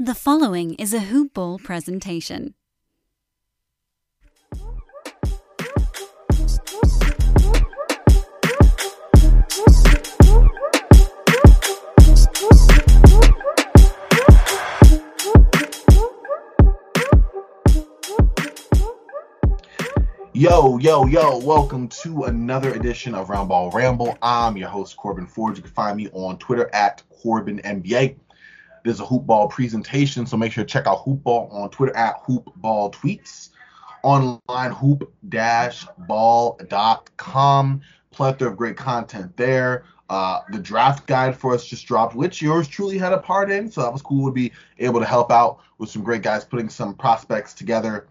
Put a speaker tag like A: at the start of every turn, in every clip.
A: The following is a Hoop Ball presentation.
B: Yo, yo, yo, welcome to another edition of Roundball Ramble. I'm your host, Corbin Ford. You can find me on Twitter at Corbin NBA. There's a hoop ball presentation, so make sure to check out hoop ball on Twitter at hoop ball tweets. Online hoop dash ball.com. Plethora of great content there. Uh, the draft guide for us just dropped, which yours truly had a part in, so that was cool to be able to help out with some great guys putting some prospects together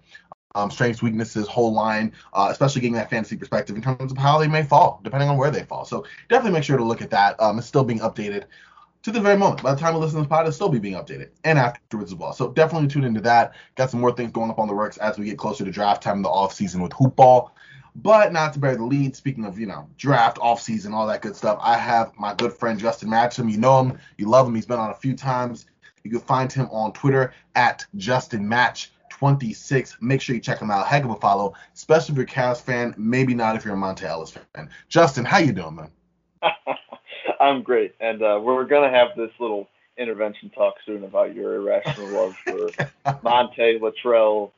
B: um, strengths, weaknesses, whole line, uh, especially getting that fantasy perspective in terms of how they may fall, depending on where they fall. So definitely make sure to look at that. Um, it's still being updated to the very moment. By the time you listen to this pod, it'll still be being updated and afterwards as well. So definitely tune into that. Got some more things going up on the works as we get closer to draft time, in the off season with hoop ball. But not to bury the lead, speaking of, you know, draft, off season, all that good stuff, I have my good friend Justin Matcham. You know him, you love him. He's been on a few times. You can find him on Twitter at Justin Match. 26. Make sure you check him out. Heck of a follow, especially if you're a Cavs fan. Maybe not if you're a Monta Ellis fan. Justin, how you doing, man?
C: I'm great, and uh, we're gonna have this little intervention talk soon about your irrational love for Monte Latrell,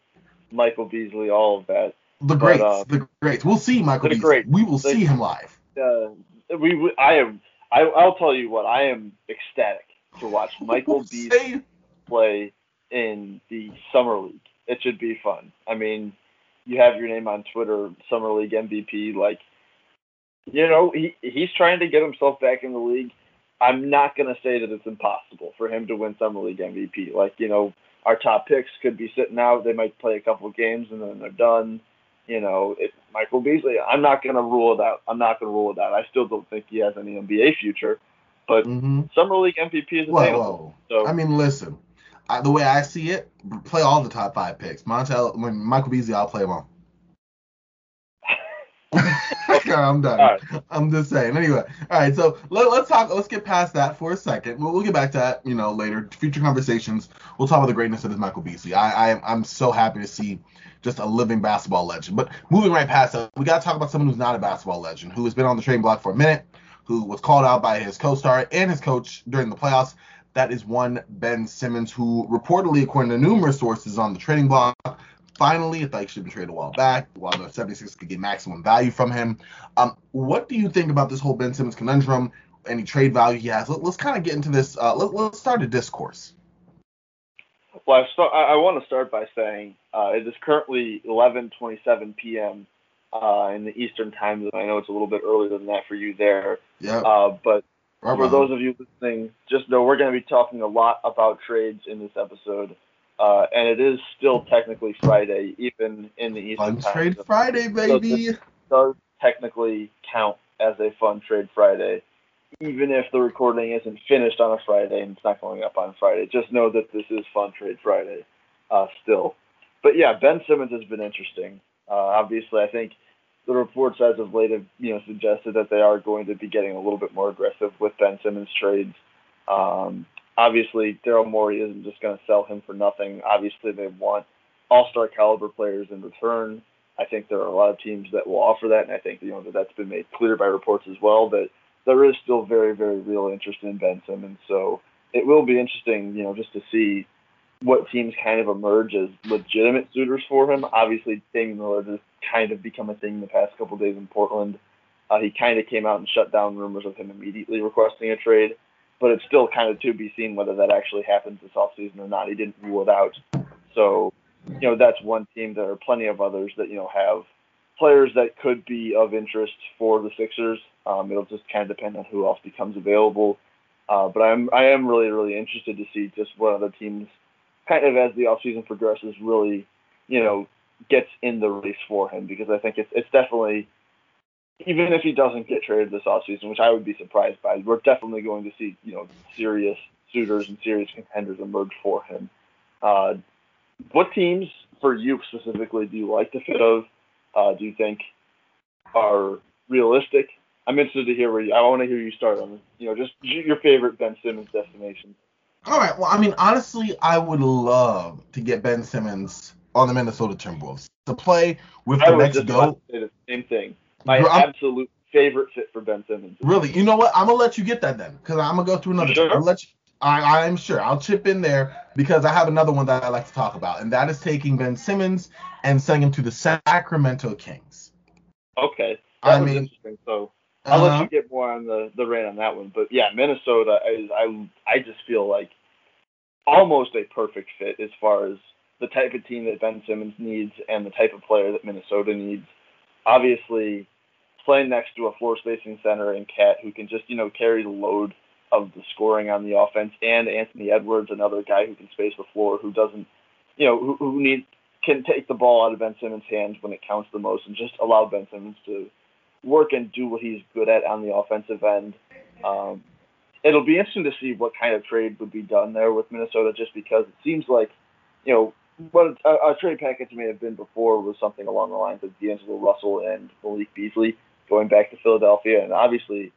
C: Michael Beasley, all of that.
B: The greats, but, uh, the greats. We'll see Michael Beasley. Great. We will the, see him live.
C: Uh, we, I am. I, I'll tell you what. I am ecstatic to watch Michael Beasley play in the summer league it should be fun. I mean, you have your name on Twitter, Summer League MVP. Like, you know, he he's trying to get himself back in the league. I'm not gonna say that it's impossible for him to win Summer League MVP. Like, you know, our top picks could be sitting out. They might play a couple of games and then they're done. You know, it, Michael Beasley. I'm not gonna rule it out. I'm not gonna rule it out. I still don't think he has any NBA future, but mm-hmm. Summer League MVP is available.
B: Whoa, whoa. So I mean, listen I, the way I see it, play all the top five picks. Montel, when Michael Beasley, I'll play them all. okay, I'm done. Right. I'm just saying. Anyway, all right. So let, us talk. Let's get past that for a second. We'll, we'll, get back to that, you know, later. Future conversations. We'll talk about the greatness of this Michael Beasley. I, I I'm so happy to see just a living basketball legend. But moving right past that, we got to talk about someone who's not a basketball legend, who has been on the trading block for a minute, who was called out by his co-star and his coach during the playoffs. That is one Ben Simmons, who reportedly, according to numerous sources on the trading block, finally, if I should be traded a while back, while the 76 could get maximum value from him. Um, what do you think about this whole Ben Simmons conundrum? Any trade value he has? Let, us kind of get into this. Uh, let, us start a discourse.
C: Well, I, start, I, I want to start by saying uh, it is currently 11:27 p.m. Uh, in the Eastern time zone. I know it's a little bit earlier than that for you there.
B: Yeah. Uh,
C: but Right For those of you listening, just know we're going to be talking a lot about trades in this episode. Uh, and it is still technically Friday, even in the Eastern
B: Fun Trade zone. Friday, baby.
C: So does technically count as a Fun Trade Friday, even if the recording isn't finished on a Friday and it's not going up on Friday. Just know that this is Fun Trade Friday uh, still. But yeah, Ben Simmons has been interesting. Uh, obviously, I think – the reports as of late have you know suggested that they are going to be getting a little bit more aggressive with Ben Simmons trades. Um, obviously, Daryl Morey isn't just going to sell him for nothing. Obviously, they want all-star caliber players in return. I think there are a lot of teams that will offer that, and I think you know that that's been made clear by reports as well. That there is still very, very real interest in Benson, and So it will be interesting, you know, just to see what teams kind of emerge as legitimate suitors for him. Obviously, Damian Lillard has kind of become a thing in the past couple days in Portland. Uh, he kind of came out and shut down rumors of him immediately requesting a trade, but it's still kind of to be seen whether that actually happens this offseason or not. He didn't rule it out. So, you know, that's one team. There are plenty of others that, you know, have players that could be of interest for the Sixers. Um, it'll just kind of depend on who else becomes available. Uh, but I'm I am really really interested to see just what other teams kind of as the offseason progresses, really, you know, gets in the race for him because I think it's it's definitely even if he doesn't get traded this offseason, which I would be surprised by, we're definitely going to see, you know, serious suitors and serious contenders emerge for him. Uh, what teams for you specifically do you like the fit of? Uh, do you think are realistic? I'm interested to hear where you, I want to hear you start on, you know, just your favorite Ben Simmons destination.
B: All right. Well, I mean, honestly, I would love to get Ben Simmons on the Minnesota Timberwolves to play with
C: I
B: the next
C: just about
B: go.
C: say the same thing. My
B: I'm-
C: absolute favorite fit for Ben Simmons.
B: Really, you know what? I'm gonna let you get that then, because I'm gonna go through another.
C: Sure.
B: I'll let you. I, I'm sure I'll chip in there because I have another one that I like to talk about, and that is taking Ben Simmons and sending him to the Sacramento Kings.
C: Okay, that
B: I
C: was
B: mean,
C: interesting. So I'll
B: uh,
C: let you get more on the the rant on that one. But yeah, Minnesota is I I just feel like almost a perfect fit as far as the type of team that Ben Simmons needs and the type of player that Minnesota needs. Obviously, playing next to a floor spacing center and KAT who can just you know carry the load of the scoring on the offense, and Anthony Edwards, another guy who can space the floor, who doesn't you know who, who needs can take the ball out of Ben Simmons' hands when it counts the most and just allow Ben Simmons to work and do what he's good at on the offensive end. Um, it'll be interesting to see what kind of trade would be done there with Minnesota, just because it seems like, you know, what a, a trade package may have been before was something along the lines of D'Angelo Russell and Malik Beasley going back to Philadelphia, and obviously,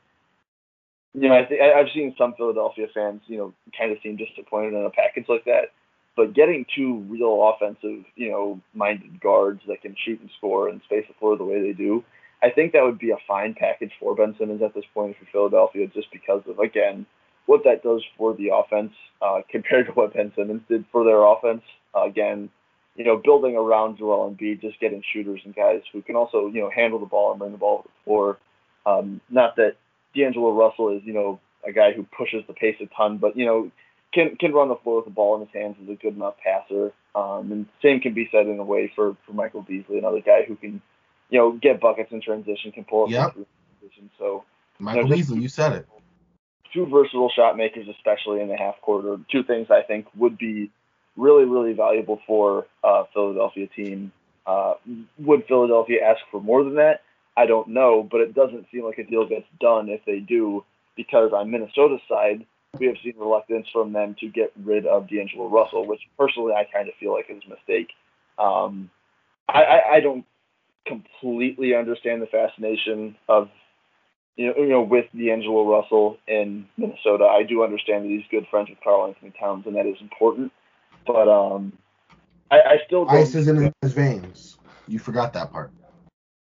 C: you know, I think I've seen some Philadelphia fans, you know, kind of seem disappointed in a package like that. But getting two real offensive, you know, minded guards that can shoot and score and space the floor the way they do, I think that would be a fine package for Ben Simmons at this point for Philadelphia, just because of again what that does for the offense uh, compared to what Ben Simmons did for their offense. Uh, again, you know, building around Joel Embiid, just getting shooters and guys who can also you know handle the ball and bring the ball to the floor. Um, not that D'Angelo Russell is you know a guy who pushes the pace a ton, but you know can can run the floor with the ball in his hands is a good enough passer. Um, and same can be said in a way for, for Michael Beasley, another guy who can, you know, get buckets in transition, can pull up
B: Yep.
C: in transition. So
B: Michael
C: you know,
B: Beasley, you said it.
C: two versatile shot makers, especially in the half court, are two things I think would be really, really valuable for a Philadelphia team. Uh, would Philadelphia ask for more than that? I don't know, but it doesn't seem like a deal gets done if they do, because on Minnesota's side, we have seen reluctance from them to get rid of D'Angelo Russell, which personally I kind of feel like is a mistake. Um, I, I, I don't completely understand the fascination of you know, you know, with D'Angelo Russell in Minnesota, I do understand that he's good friends with Karl-Anthony Towns, and that is important. But um, I, I still don't.
B: Ice is in his veins. You forgot that part.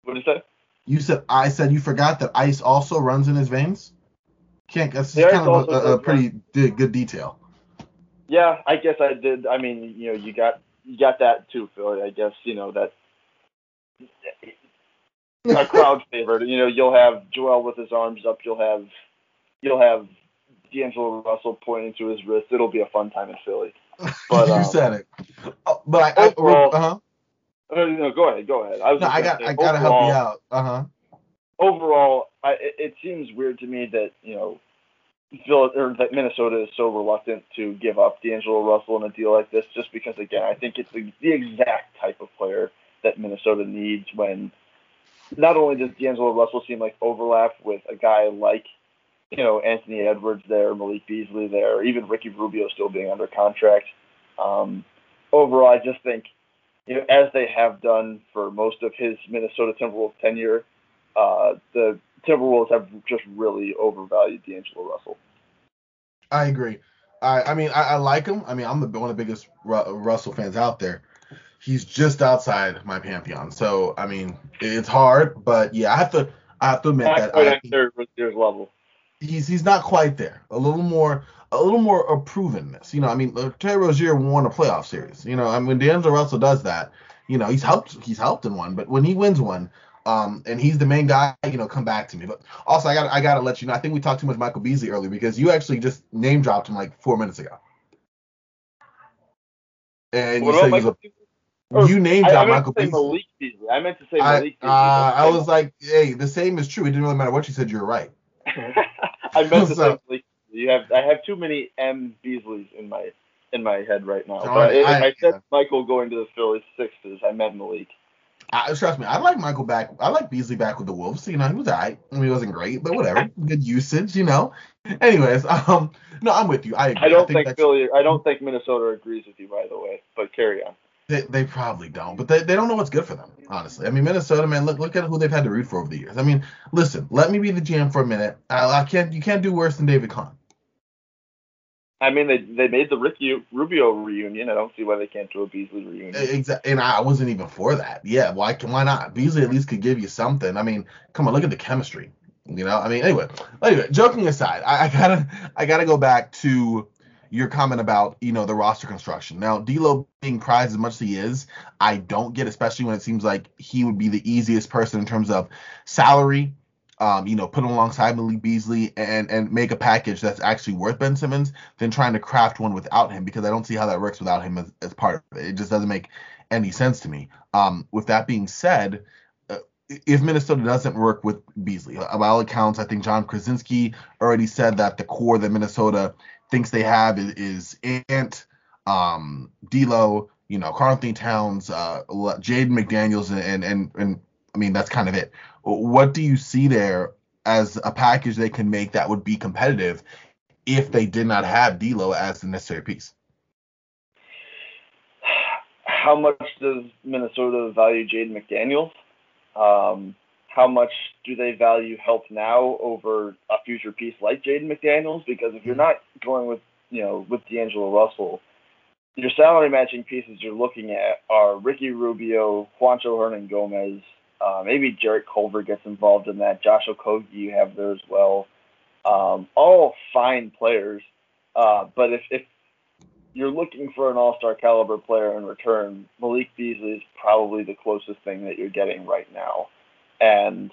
C: What did you say?
B: You said I said you forgot that ice also runs in his veins. Can't. That's
C: The
B: kind of
C: also
B: a, a, pretty good detail.
C: Yeah, I guess I did. I mean, you know, you got you got that too, Philly. I guess you know that a crowd favorite. You know, you'll have Joel with his arms up. You'll have you'll have D'Angelo Russell pointing to his wrist. It'll be a fun time in Philly. But,
B: you
C: um,
B: said it. Oh, but I, I uh-huh.
C: Uh, no, go ahead, go ahead. I was
B: No, I got
C: say,
B: I gotta help you out. Uh huh.
C: overall, I, it, it seems weird to me that you know, Phil or that Minnesota is so reluctant to give up D'Angelo Russell in a deal like this, just because again, I think it's the, the exact type of player that Minnesota needs when not only does D'Angelo Russell seem like overlap with a guy like you know Anthony Edwards there, Malik Beasley there, even Ricky Rubio still being under contract. Um, overall, I just think you know as they have done for most of his Minnesota Timberwolves tenure, uh, the Timberwolves have just really overvalued D'Angelo Russell.
B: I agree. I I mean I, I like him. I mean I'm the, one of the biggest Ru- Russell fans out there. He's just outside my pantheon. So I mean it's hard, but yeah I have to I have to admit
C: Not
B: that I
C: Terry Rozier's level.
B: He's he's not quite there. A little more a little more approvenness. You know, I mean, uh, Terry Rozier won a playoff series. You know, I mean, when D'Angelo Russell does that, you know, he's helped he's helped in one, but when he wins one, um, and he's the main guy, you know, come back to me. But also, I got I got to let you know, I think we talked too much Michael Beasley earlier because you actually just name dropped him like four minutes ago. And you
C: What
B: said
C: about
B: he was
C: Michael
B: a, you name
C: I, I
B: dropped
C: meant
B: Michael
C: to say
B: Beasley.
C: Malik Beasley. I meant to say
B: I,
C: Malik
B: uh,
C: Beasley.
B: I was like, hey, the same is true. It didn't really matter what you said. You're right.
C: I meant to say Malik. You have I have too many M Beasleys in my in my head right now.
B: No,
C: but
B: I-
C: if
B: I-
C: I, said
B: yeah.
C: Michael going to the Phillies Sixers, I meant Malik.
B: I, trust me, I like Michael back. I like Beasley back with the Wolves. You know, he was alright. I mean, he wasn't great, but whatever. Good usage, you know. Anyways, um, no, I'm with you. I agree.
C: I don't think,
B: that's-
C: Philly. I don't think Minnesota agrees with you, by the way. But carry on.
B: They, they probably don't, but they, they don't know what's good for them, honestly. I mean, Minnesota, man, look look at who they've had to root for over the years. I mean, listen, let me be the GM for a minute. I, I can't you can't do worse than David Kahn.
C: I mean, they they made the Ricky Rubio reunion. I don't see why they can't do a Beasley reunion.
B: Exactly, and I wasn't even for that. Yeah, why can why not? Beasley at least could give you something. I mean, come on, look at the chemistry. You know, I mean, anyway, anyway, joking aside, I, I gotta I gotta go back to your comment about you know the roster construction. Now, D'Lo being prized as much as he is, I don't get, especially when it seems like he would be the easiest person in terms of salary um, you know, put him alongside Malik Beasley and and make a package that's actually worth Ben Simmons than trying to craft one without him because I don't see how that works without him as, as part of it. It just doesn't make any sense to me. Um, with that being said, uh, if Minnesota doesn't work with Beasley, by all accounts, I think Jon Krawczynski already said that the core that Minnesota thinks they have is, is Ant, um, D'Lo, you know, Karl-Anthony Towns, uh, Jaden McDaniels, and and and I mean that's kind of it. What do you see there as a package they can make that would be competitive if they did not have D'Lo as the necessary piece?
C: How much does Minnesota value Jaden McDaniels? Um, how much do they value help now over a future piece like Jaden McDaniels? Because if you're not going with you know with D'Angelo Russell, your salary matching pieces you're looking at are Ricky Rubio, Juancho Hernangomez, uh, maybe Jarrett Culver gets involved in that. Josh Okogie you have there as well. Um, all fine players, uh, but if, if you're looking for an all-star caliber player in return, Malik Beasley is probably the closest thing that you're getting right now, and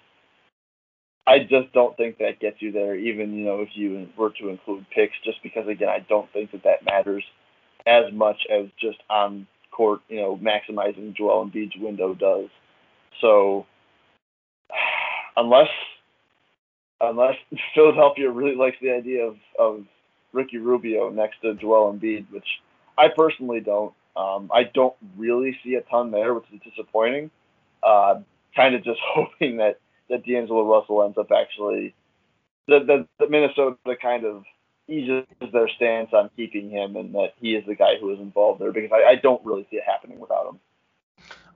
C: I just don't think that gets you there. Even you know if you were to include picks, just because again I don't think that that matters as much as just on court, you know, maximizing Joel Embiid's window does. So unless unless Philadelphia really likes the idea of, of Ricky Rubio next to Joel Embiid, which I personally don't. Um, I don't really see a ton there, which is disappointing. Uh, kind of just hoping that that D'Angelo Russell ends up actually that, the, Minnesota kind of eases their stance on keeping him and that he is the guy who is involved there because I, I don't really see it happening without him.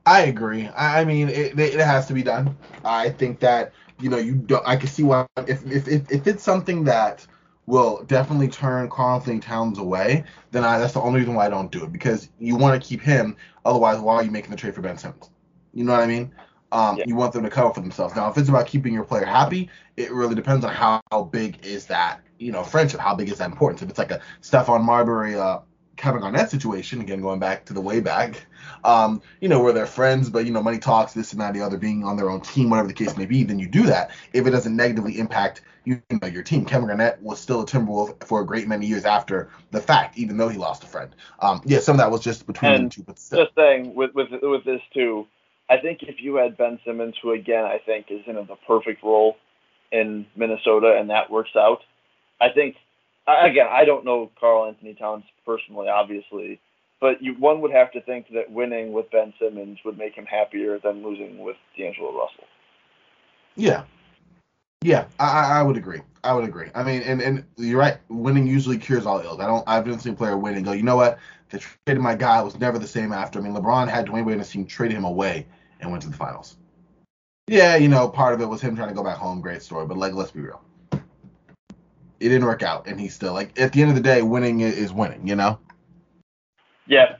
B: I agree. I mean, it, it has to be done. I think that you know you don't. I can see why if if if, if it's something that will definitely turn Karl-Anthony Towns away, then I, that's the only reason why I don't do it because you want to keep him. Otherwise, why are you making the trade for Ben Simmons? You know what I mean? Um, yeah. You want them to cover for themselves. Now, if it's about keeping your player happy, it really depends on how, how big is that, you know, friendship. How big is that importance? If it's like a Stephon Marbury, uh, Kevin Garnett situation, again going back to the way back, um, you know, where they're friends, but you know, money talks, this and that, the other, being on their own team, whatever the case may be, then you do that. If it doesn't negatively impact you know your team, Kevin Garnett was still a Timberwolf for a great many years after the fact, even though he lost a friend. Um, yeah, some of that was just between
C: and
B: the two, but
C: still. Just saying with with with this too, I think if you had Ben Simmons, who again I think is in the perfect role in Minnesota, and that works out, I think again, I don't know Karl-Anthony Towns personally, obviously, but you, one would have to think that winning with Ben Simmons would make him happier than losing with D'Angelo Russell.
B: Yeah, yeah, I, I would agree. I would agree. I mean, and, and you're right. Winning usually cures all ills. I don't. I've never seen a player win and go, you know what? They traded my guy was never the same after. I mean, LeBron had Dwyane Wade and his team traded him away and went to the finals. Yeah, you know, part of it was him trying to go back home. Great story, but like, let's be real it didn't work out, and he's still like at the end of the day, winning is winning. You know.
C: Yeah.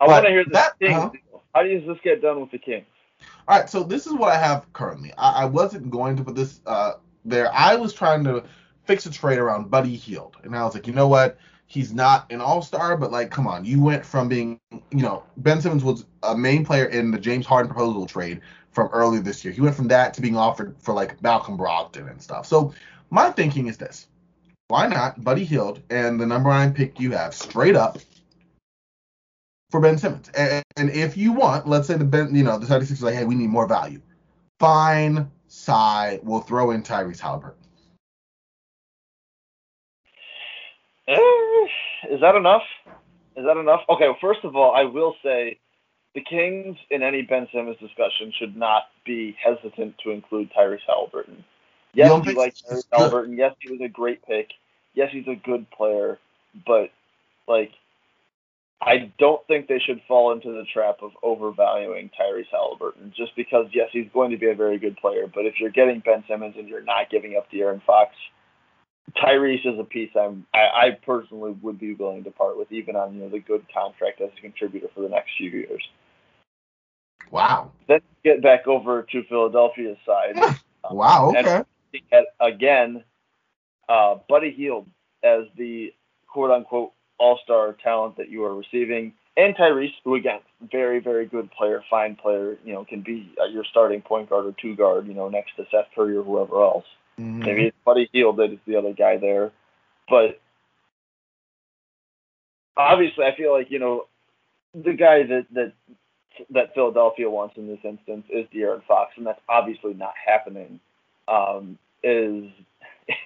C: I want to hear the that, Kings. Huh? How does this get done with the Kings?
B: All right, so this is what I have currently. I, I wasn't going to put this uh, there. I was trying to fix a trade around Buddy Hield, and I was like, you know what? He's not an all-star, but like, come on, you went from being, you know, Ben Simmons was a main player in the James Harden proposal trade from earlier this year. He went from that to being offered for like Malcolm Brogdon and stuff. So my thinking is this: why not Buddy Hield and the number nine pick you have straight up for Ben Simmons? And, and if you want, let's say the Ben, you know, the 76ers is like, hey, we need more value. Fine, sigh, we'll throw in Tyrese Haliburton.
C: Eh, is that enough? Is that enough? Okay, well, first of all, I will say the Kings in any Ben Simmons discussion should not be hesitant to include Tyrese Haliburton. Yes, he likes Haliburton. Yes, he was a great pick. Yes, he's a good player, but like I don't think they should fall into the trap of overvaluing Tyrese Haliburton just because yes, he's going to be a very good player, but if you're getting Ben Simmons and you're not giving up De'Aaron Fox, Tyrese is a piece I'm I, I personally would be willing to part with, even on you know the good contract as a contributor for the next few years.
B: Wow.
C: Then get back over to Philadelphia's side.
B: wow. Okay.
C: At, again, uh, Buddy Hield as the quote unquote all star talent that you are receiving, and Tyrese, who again, very very good player, fine player, you know, can be uh, your starting point guard or two guard, you know, next to Seth Curry or whoever else. Mm-hmm. Maybe Buddy that is the other guy there, but obviously, I feel like you know the guy that that that Philadelphia wants in this instance is De'Aaron Fox, and that's obviously not happening. Um, is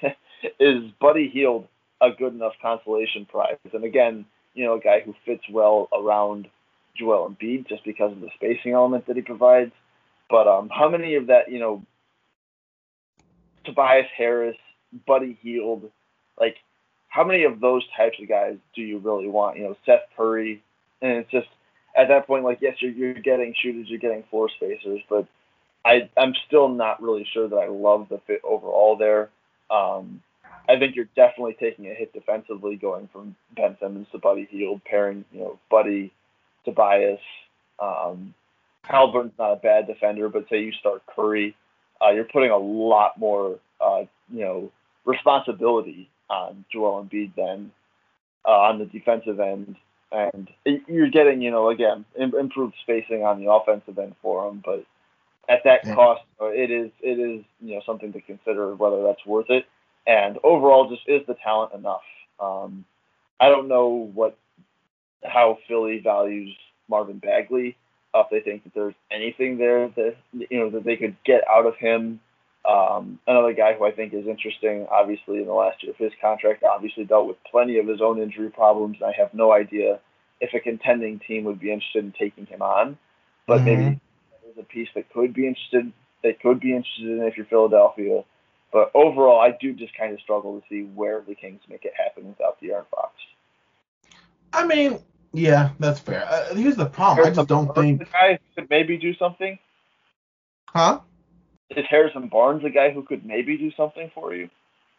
C: is Buddy Hield a good enough consolation prize? And again, you know, a guy who fits well around Joel Embiid just because of the spacing element that he provides. But um, how many of that, you know, Tobias Harris, Buddy Hield, like how many of those types of guys do you really want? You know, Seth Curry, and it's just at that point, like yes, you're you're getting shooters, you're getting floor spacers, but I I'm still not really sure that I love the fit overall there. Um, I think you're definitely taking a hit defensively going from Ben Simmons to Buddy Hield, pairing you know Buddy, Tobias. Um, Haliburton's not a bad defender, but say you start Curry, uh, you're putting a lot more uh, you know responsibility on Joel Embiid then uh, on the defensive end, and you're getting you know again improved spacing on the offensive end for him, but at that yeah. cost, it is it is you know something to consider whether that's worth it. And overall, just is the talent enough? Um, I don't know what how Philly values Marvin Bagley. Uh, if they think that there's anything there that you know that they could get out of him. Um, another guy who I think is interesting, obviously in the last year of his contract, obviously dealt with plenty of his own injury problems. And I have no idea if a contending team would be interested in taking him on, but mm-hmm. maybe there's a piece that could be interested that could be interested in if you're Philadelphia. But overall, I do just kind of struggle to see where the Kings make it happen without De'Aaron Fox.
B: I mean, yeah, that's fair. Uh, here's the problem. I just don't Barnes think
C: the guy could maybe do something.
B: Huh?
C: Is Harrison Barnes a guy who could maybe do something for you?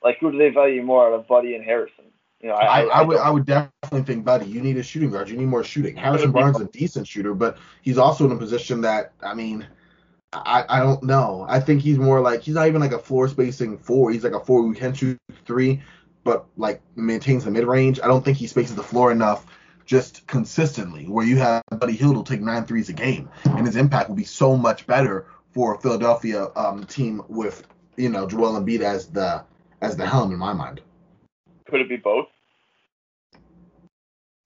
C: Like, who do they value more out of Buddy and Harrison? You know,
B: I, I, I, I would I would definitely think Buddy. You need a shooting guard. You need more shooting. Harrison Barnes is a decent shooter, but he's also in a position that I mean I, I don't know. I think he's more like he's not even like a floor spacing four. He's like a four who can shoot three, but like maintains the mid range. I don't think he spaces the floor enough just consistently where you have Buddy Hield will take nine threes a game, and his impact will be so much better for a Philadelphia um, team with you know Joel Embiid as the as the helm in my mind.
C: Could it be both?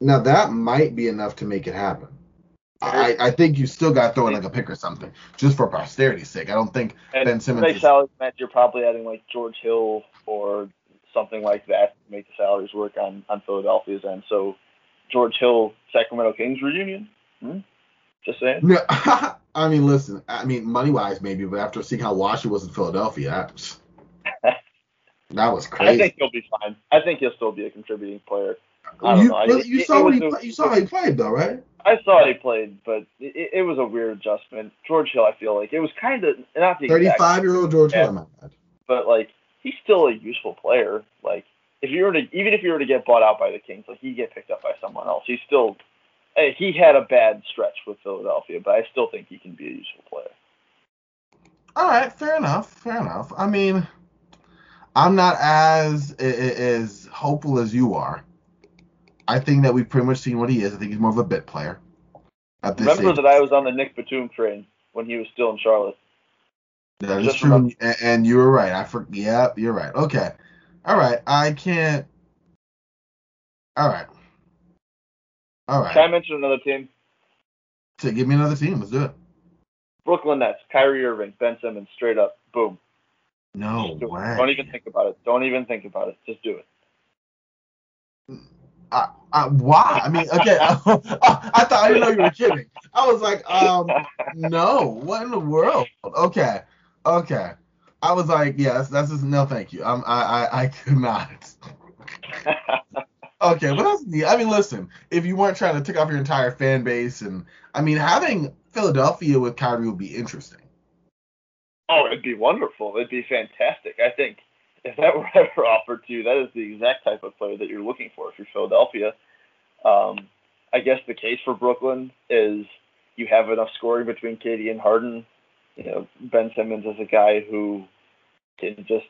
B: Now that might be enough to make it happen. I, I think you still got to throw in like a pick or something, just for posterity's sake. I don't think and Ben Simmons.
C: Make salaries meant you're probably adding like George Hill or something like that to make the salaries work on on Philadelphia's end. So George Hill, Sacramento Kings reunion. Hmm? Just saying.
B: No, I mean, listen. I mean, money wise maybe, but after seeing how washed it was in Philadelphia, that, that was crazy.
C: I think he'll be fine. I think he'll still be a contributing player.
B: You, really, you, saw it, he, you saw how he played though, right?
C: I saw he played, but it, it, was a weird adjustment. George Hill, I feel like it was kind of not the
B: thirty-five year old George Hill,
C: but like he's still a useful player. Like if you were to even if you were to get bought out by the Kings, like he get picked up by someone else, he's still eh, he had a bad stretch with Philadelphia, but I still think he can be a useful player.
B: All right, fair enough, fair enough. I mean, I'm not as as hopeful as you are. I think that we've pretty much seen what he is. I think he's more of a bit player.
C: Remember that I was on the Nick Batum train when he was still in Charlotte.
B: That is true, and, and you were right. I for yeah, you're right. Okay, all right. I can't. All right. All right.
C: Can I mention another team?
B: To give me another team. Let's do it.
C: Brooklyn Nets, Kyrie Irving, Ben Simmons, straight up, boom.
B: No
C: do
B: way.
C: Don't even think about it. Don't even think about it. Just do
B: it. I, I, why? I mean, okay. I, I thought I didn't know you were kidding. I was like, um, no. What in the world? Okay, okay. I was like, yes, that's just no, thank you. Um, I, I, I could not. okay, but that's neat. I mean, listen, if you weren't trying to tick off your entire fan base, and I mean, having Philadelphia with Kyrie would be interesting.
C: Oh, it'd be wonderful. It'd be fantastic. I think if that were ever offered to you, that is the exact type of player that you're looking for if you're Philadelphia. Um, I guess the case for Brooklyn is you have enough scoring between KD and Harden. You know, Ben Simmons is a guy who can just,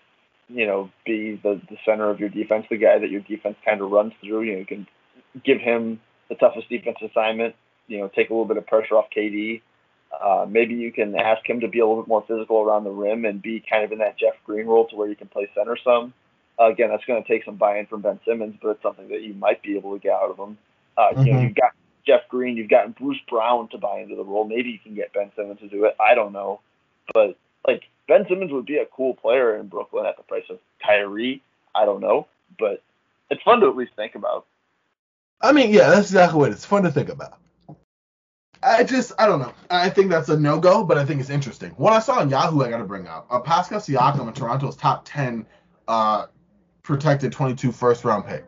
C: you know, be the, the center of your defense, the guy that your defense kind of runs through. You know, you can give him the toughest defense assignment, you know, take a little bit of pressure off KD. Uh, maybe you can ask him to be a little bit more physical around the rim and be kind of in that Jeff Green role to where you can play center some. Uh, again, that's going to take some buy-in from Ben Simmons, but it's something that you might be able to get out of him. Uh, mm-hmm. You know, mm-hmm. you've got Jeff Green, you've gotten Bruce Brown to buy into the role. Maybe you can get Ben Simmons to do it. I don't know, but like Ben Simmons would be a cool player in Brooklyn at the price of Kyrie. I don't know, but it's fun to at least think about.
B: I mean, yeah, that's exactly what it's fun to think about. I just, I don't know. I think that's a no go, but I think it's interesting. What I saw on Yahoo, I got to bring up. Pascal Siakam in Toronto's top 10 uh, protected 22 first round pick.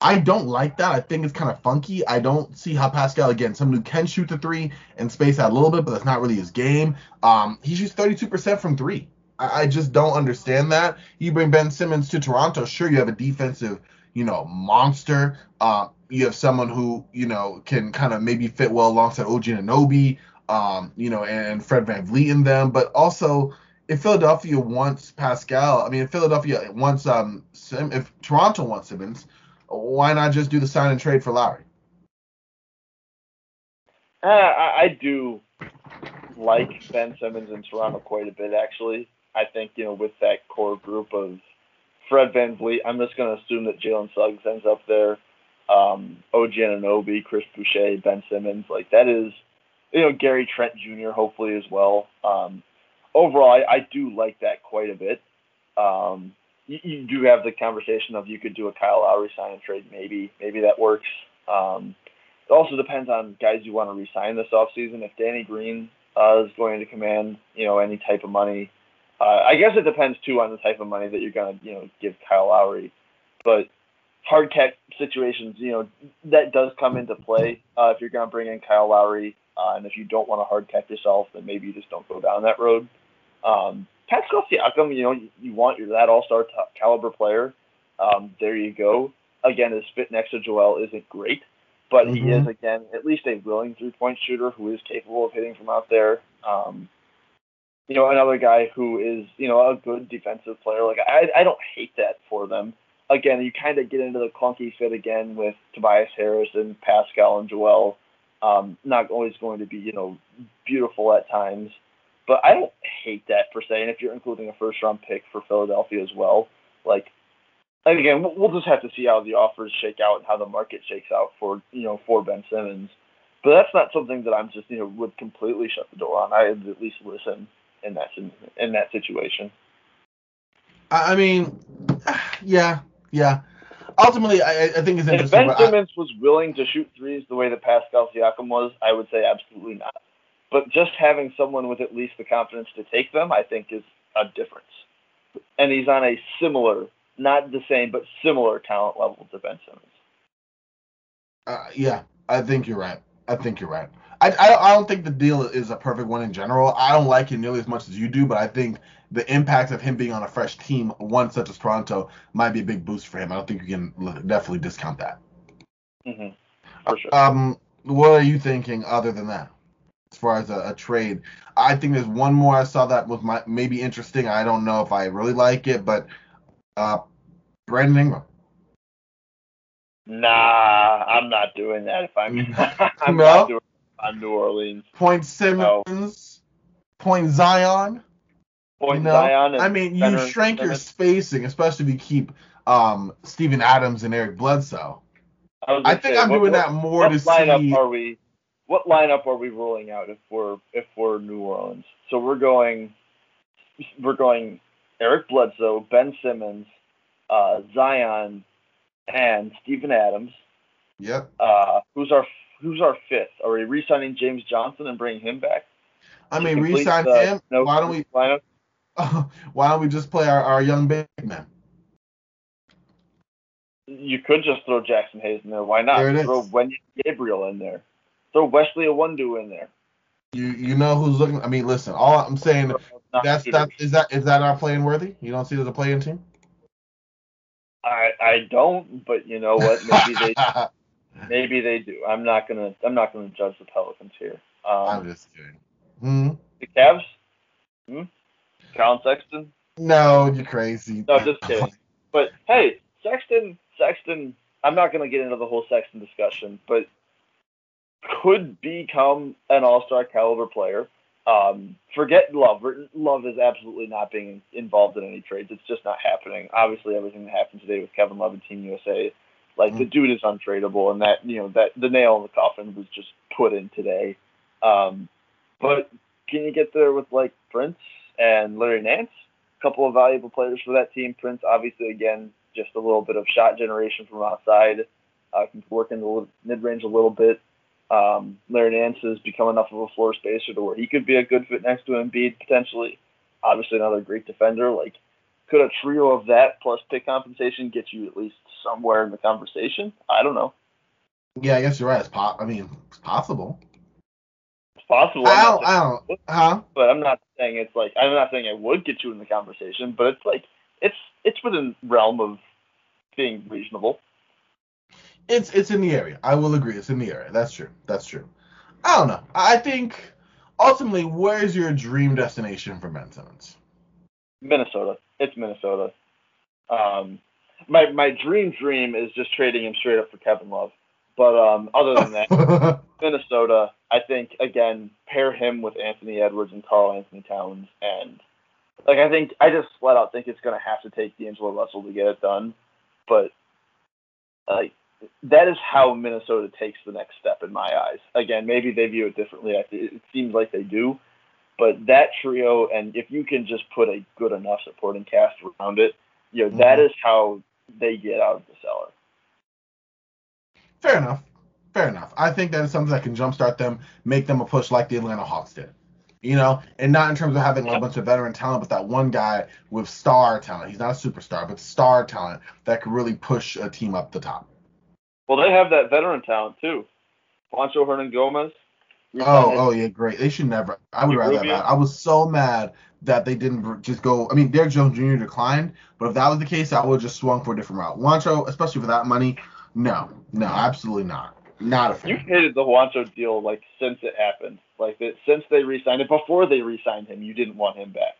B: I don't like that. I think it's kind of funky. I don't see how Pascal, again, someone who can shoot the three and space out a little bit, but that's not really his game. Um, he shoots 32% from three. I, I just don't understand that. You bring Ben Simmons to Toronto, sure, you have a defensive, you know, monster. Uh, you have someone who, you know, can kind of maybe fit well alongside OG Anunoby, um, you know, and Fred VanVleet in them, but also if Philadelphia wants Pascal, I mean, if Philadelphia wants um, Sim, if Toronto wants Simmons, why not just do the sign and trade for Lowry?
C: Uh, I, I do like Ben Simmons in Toronto quite a bit, actually. I think, you know, with that core group of Fred VanVleet, I'm just going to assume that Jalen Suggs ends up there. Um, OG Anunoby, Chris Boucher, Ben Simmons, like that is, you know, Gary Trent Jr. hopefully as well. Um, overall, I, I do like that quite a bit. Um, you, you do have the conversation of you could do a Kyle Lowry sign and trade, maybe, maybe that works. Um, it also depends on guys you want to resign this offseason. If Danny Green uh, is going to command, you know, any type of money, uh, I guess it depends too on the type of money that you're going to, you know, give Kyle Lowry. But hard cap situations, you know, that does come into play uh, if you're going to bring in Kyle Lowry. Uh, and if you don't want to hard cap yourself, then maybe you just don't go down that road. Um, Pascal Siakam, you know, you, you want your that all-star top caliber player. Um, there you go. Again, his fit next to Joel isn't great, but mm-hmm. he is again at least a willing three-point shooter who is capable of hitting from out there. Um, you know, another guy who is you know a good defensive player. Like I, I don't hate that for them. Again, you kind of get into the clunky fit again with Tobias Harris and Pascal and Joel. Um, not always going to be you know beautiful at times. But I don't hate that per se. And if you're including a first round pick for Philadelphia as well, like, and again, we'll just have to see how the offers shake out and how the market shakes out for you know for Ben Simmons. But that's not something that I'm just you know would completely shut the door on. I would at least listen in that in that situation.
B: I mean, yeah, yeah. Ultimately, I, I think it's interesting.
C: If Ben Simmons I, was willing to shoot threes the way that Pascal Siakam was, I would say absolutely not. But just having someone with at least the confidence to take them, I think, is a difference. And he's on a similar, not the same, but similar talent level to Ben Simmons.
B: Uh, yeah, I think you're right. I think you're right. I, I, I don't think the deal is a perfect one in general. I don't like him nearly as much as you do, but I think the impact of him being on a fresh team, one such as Toronto, might be a big boost for him. I don't think you can definitely discount that.
C: Mm-hmm. For sure.
B: Um, what are you thinking other than that? As far as a, a, trade. I think there's one more I saw that was my, maybe interesting. I don't know if I really like it, but uh, Brandon Ingram.
C: Nah, I'm not doing that. If I'm, I'm no? not doing on New Orleans.
B: Point Simmons. No. Point Zion.
C: Point? Zion.
B: I mean, you center, shrank your spacing, especially if you keep um, Steven Adams and Eric Bledsoe. I, I think say, I'm what, doing what, that more to see.
C: Are we? What lineup are we rolling out if we're if we're New Orleans? So we're going we're going Eric Bledsoe, Ben Simmons, uh, Zion, and Steven Adams.
B: Yep.
C: Uh, who's our who's our fifth? Are we re-signing James Johnson and bringing him back?
B: I mean, re-sign him. why don't we? Lineup? why don't we just play our, our young big man?
C: You could just throw Jaxson Hayes in there. Why not?
B: There
C: throw Wenyen Gabriel in there. Throw Wesley Iwundu in there.
B: You you know who's looking? I mean, listen. All I'm saying, that's that is that is that not playing worthy? You don't see it as a playing team?
C: I I don't, but you know what? Maybe they maybe they do. I'm not gonna I'm not gonna judge the Pelicans here. Um,
B: I'm just kidding. Hmm?
C: The Cavs? Hmm? Collin Sexton?
B: No, you're crazy.
C: No, just kidding. But hey, Sexton Sexton I'm not gonna get into the whole Sexton discussion, but could become an all star caliber player. Um, forget Love. Love is absolutely not being involved in any trades. It's just not happening. Obviously, everything that happened today with Kevin Love and Team USA, like mm-hmm. the dude is untradeable, and that you know that the nail in the coffin was just put in today. Um, but can you get there with like Prince and Larry Nance? A couple of valuable players for that team. Prince, obviously, again, just a little bit of shot generation from outside. Uh, can work in the mid range a little bit. Um, Larry Nance has become enough of a floor spacer to where he could be a good fit next to Embiid potentially. Obviously, another great defender. Like, could a trio of that plus pick compensation get you at least somewhere in the conversation? I don't know.
B: Yeah, I guess you're right. It's pop. I mean, it's possible.
C: It's possible.
B: I don't. I don't. Huh?
C: But I'm not saying it's like I'm not saying it would get you in the conversation, but it's like it's it's within realm of being reasonable.
B: It's it's in the area. I will agree. It's in the area. That's true. That's true. I don't know. I think ultimately, where's your dream destination for Ben Simmons?
C: Minnesota. It's Minnesota. Um, my my dream dream is just trading him straight up for Kevin Love. But um, other than that, Minnesota. I think again pair him with Anthony Edwards and Karl-Anthony Towns, and like I think I just flat out think it's gonna have to take D'Angelo Russell to get it done. But like that is how Minnesota takes the next step in my eyes. Again, maybe they view it differently. It seems like they do, but that trio, and if you can just put a good enough supporting cast around it, you know, mm-hmm. that is how they get out of the cellar.
B: Fair enough. Fair enough. I think that is something that can jumpstart them, make them a push like the Atlanta Hawks did. You know, and not in terms of having a bunch of veteran talent, but that one guy with star talent. He's not a superstar, but star talent that could really push a team up the top.
C: Well, they have that veteran talent too. Juancho Hernangomez.
B: Oh, oh yeah, great. They should never. I would rather that. I was so mad that they didn't just go. I mean, Derrick Jones Jr. declined, but if that was the case, I would have just swung for a different route. Juancho, especially for that money, no, no, absolutely not. Not a fan.
C: You hated the Juancho deal like since it happened, like that since they re-signed it. Before they re-signed him, you didn't want him back.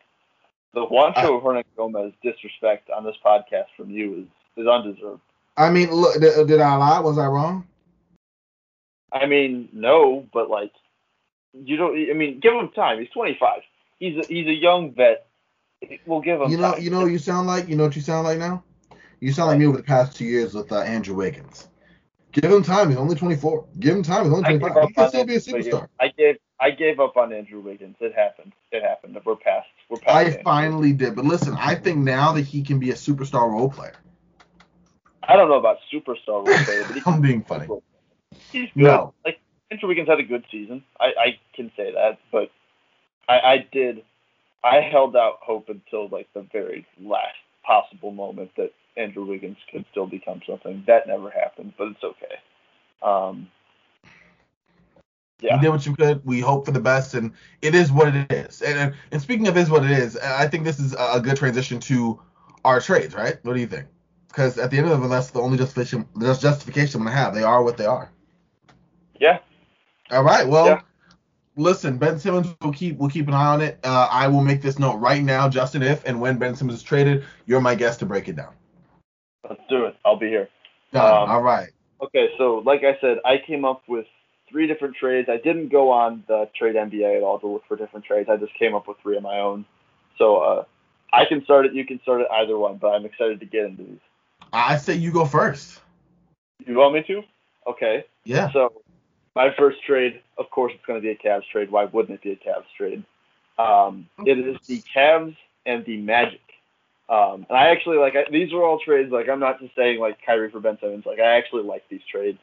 C: The Juancho uh, Hernangomez disrespect on this podcast from you is is undeserved.
B: I mean, look, did, did I lie? Was I wrong?
C: I mean, no, but like, you don't. I mean, give him time. He's 25. He's a, he's a young vet. We'll give him.
B: You know,
C: time.
B: you know, you sound like. You know what you sound like now? You sound like me over the past two years with uh, Andrew Wiggins. Give him time. He's only 24. Give him time. He's only 25. He can still be a superstar.
C: I gave I gave up on Andrew Wiggins. It happened. It happened. We're past. We're past.
B: I Andrew. finally did. But listen, I think now that he can be a superstar role player.
C: I don't know about superstar role player, but
B: I'm being funny.
C: He's good. No. Like Andrew Wiggins had a good season. I, I can say that, but I, I did. I held out hope until like the very last possible moment that Andrew Wiggins could still become something. That never happened, but it's okay. Um,
B: yeah. You did what you could. We hope for the best, and it is what it is. And and speaking of is what it is, I think this is a good transition to our trades, right? What do you think? Because at the end of it, that's the only justification. There's justification I want to have. They are what they are.
C: Yeah.
B: All right. Well, yeah. listen, Ben Simmons will keep we'll keep an eye on it. Uh, I will make this note right now, Justin. If and when Ben Simmons is traded, you're my guest to break it down.
C: Let's do it. I'll be here.
B: Um, All right.
C: Okay. So, like I said, I came up with three different trades. I didn't go on the trade NBA at all to look for different trades. I just came up with three of my own. So uh, I can start it. You can start it. Either one. But I'm excited to get into these.
B: I say you go first.
C: You want me to? Okay.
B: Yeah.
C: So my first trade, of course, it's going to be a Cavs trade. Why wouldn't it be a Cavs trade? Um, it is the Cavs and the Magic. Um, and I actually like I, these are all trades. Like I'm not just saying like Kyrie for Ben Simmons. Like I actually like these trades.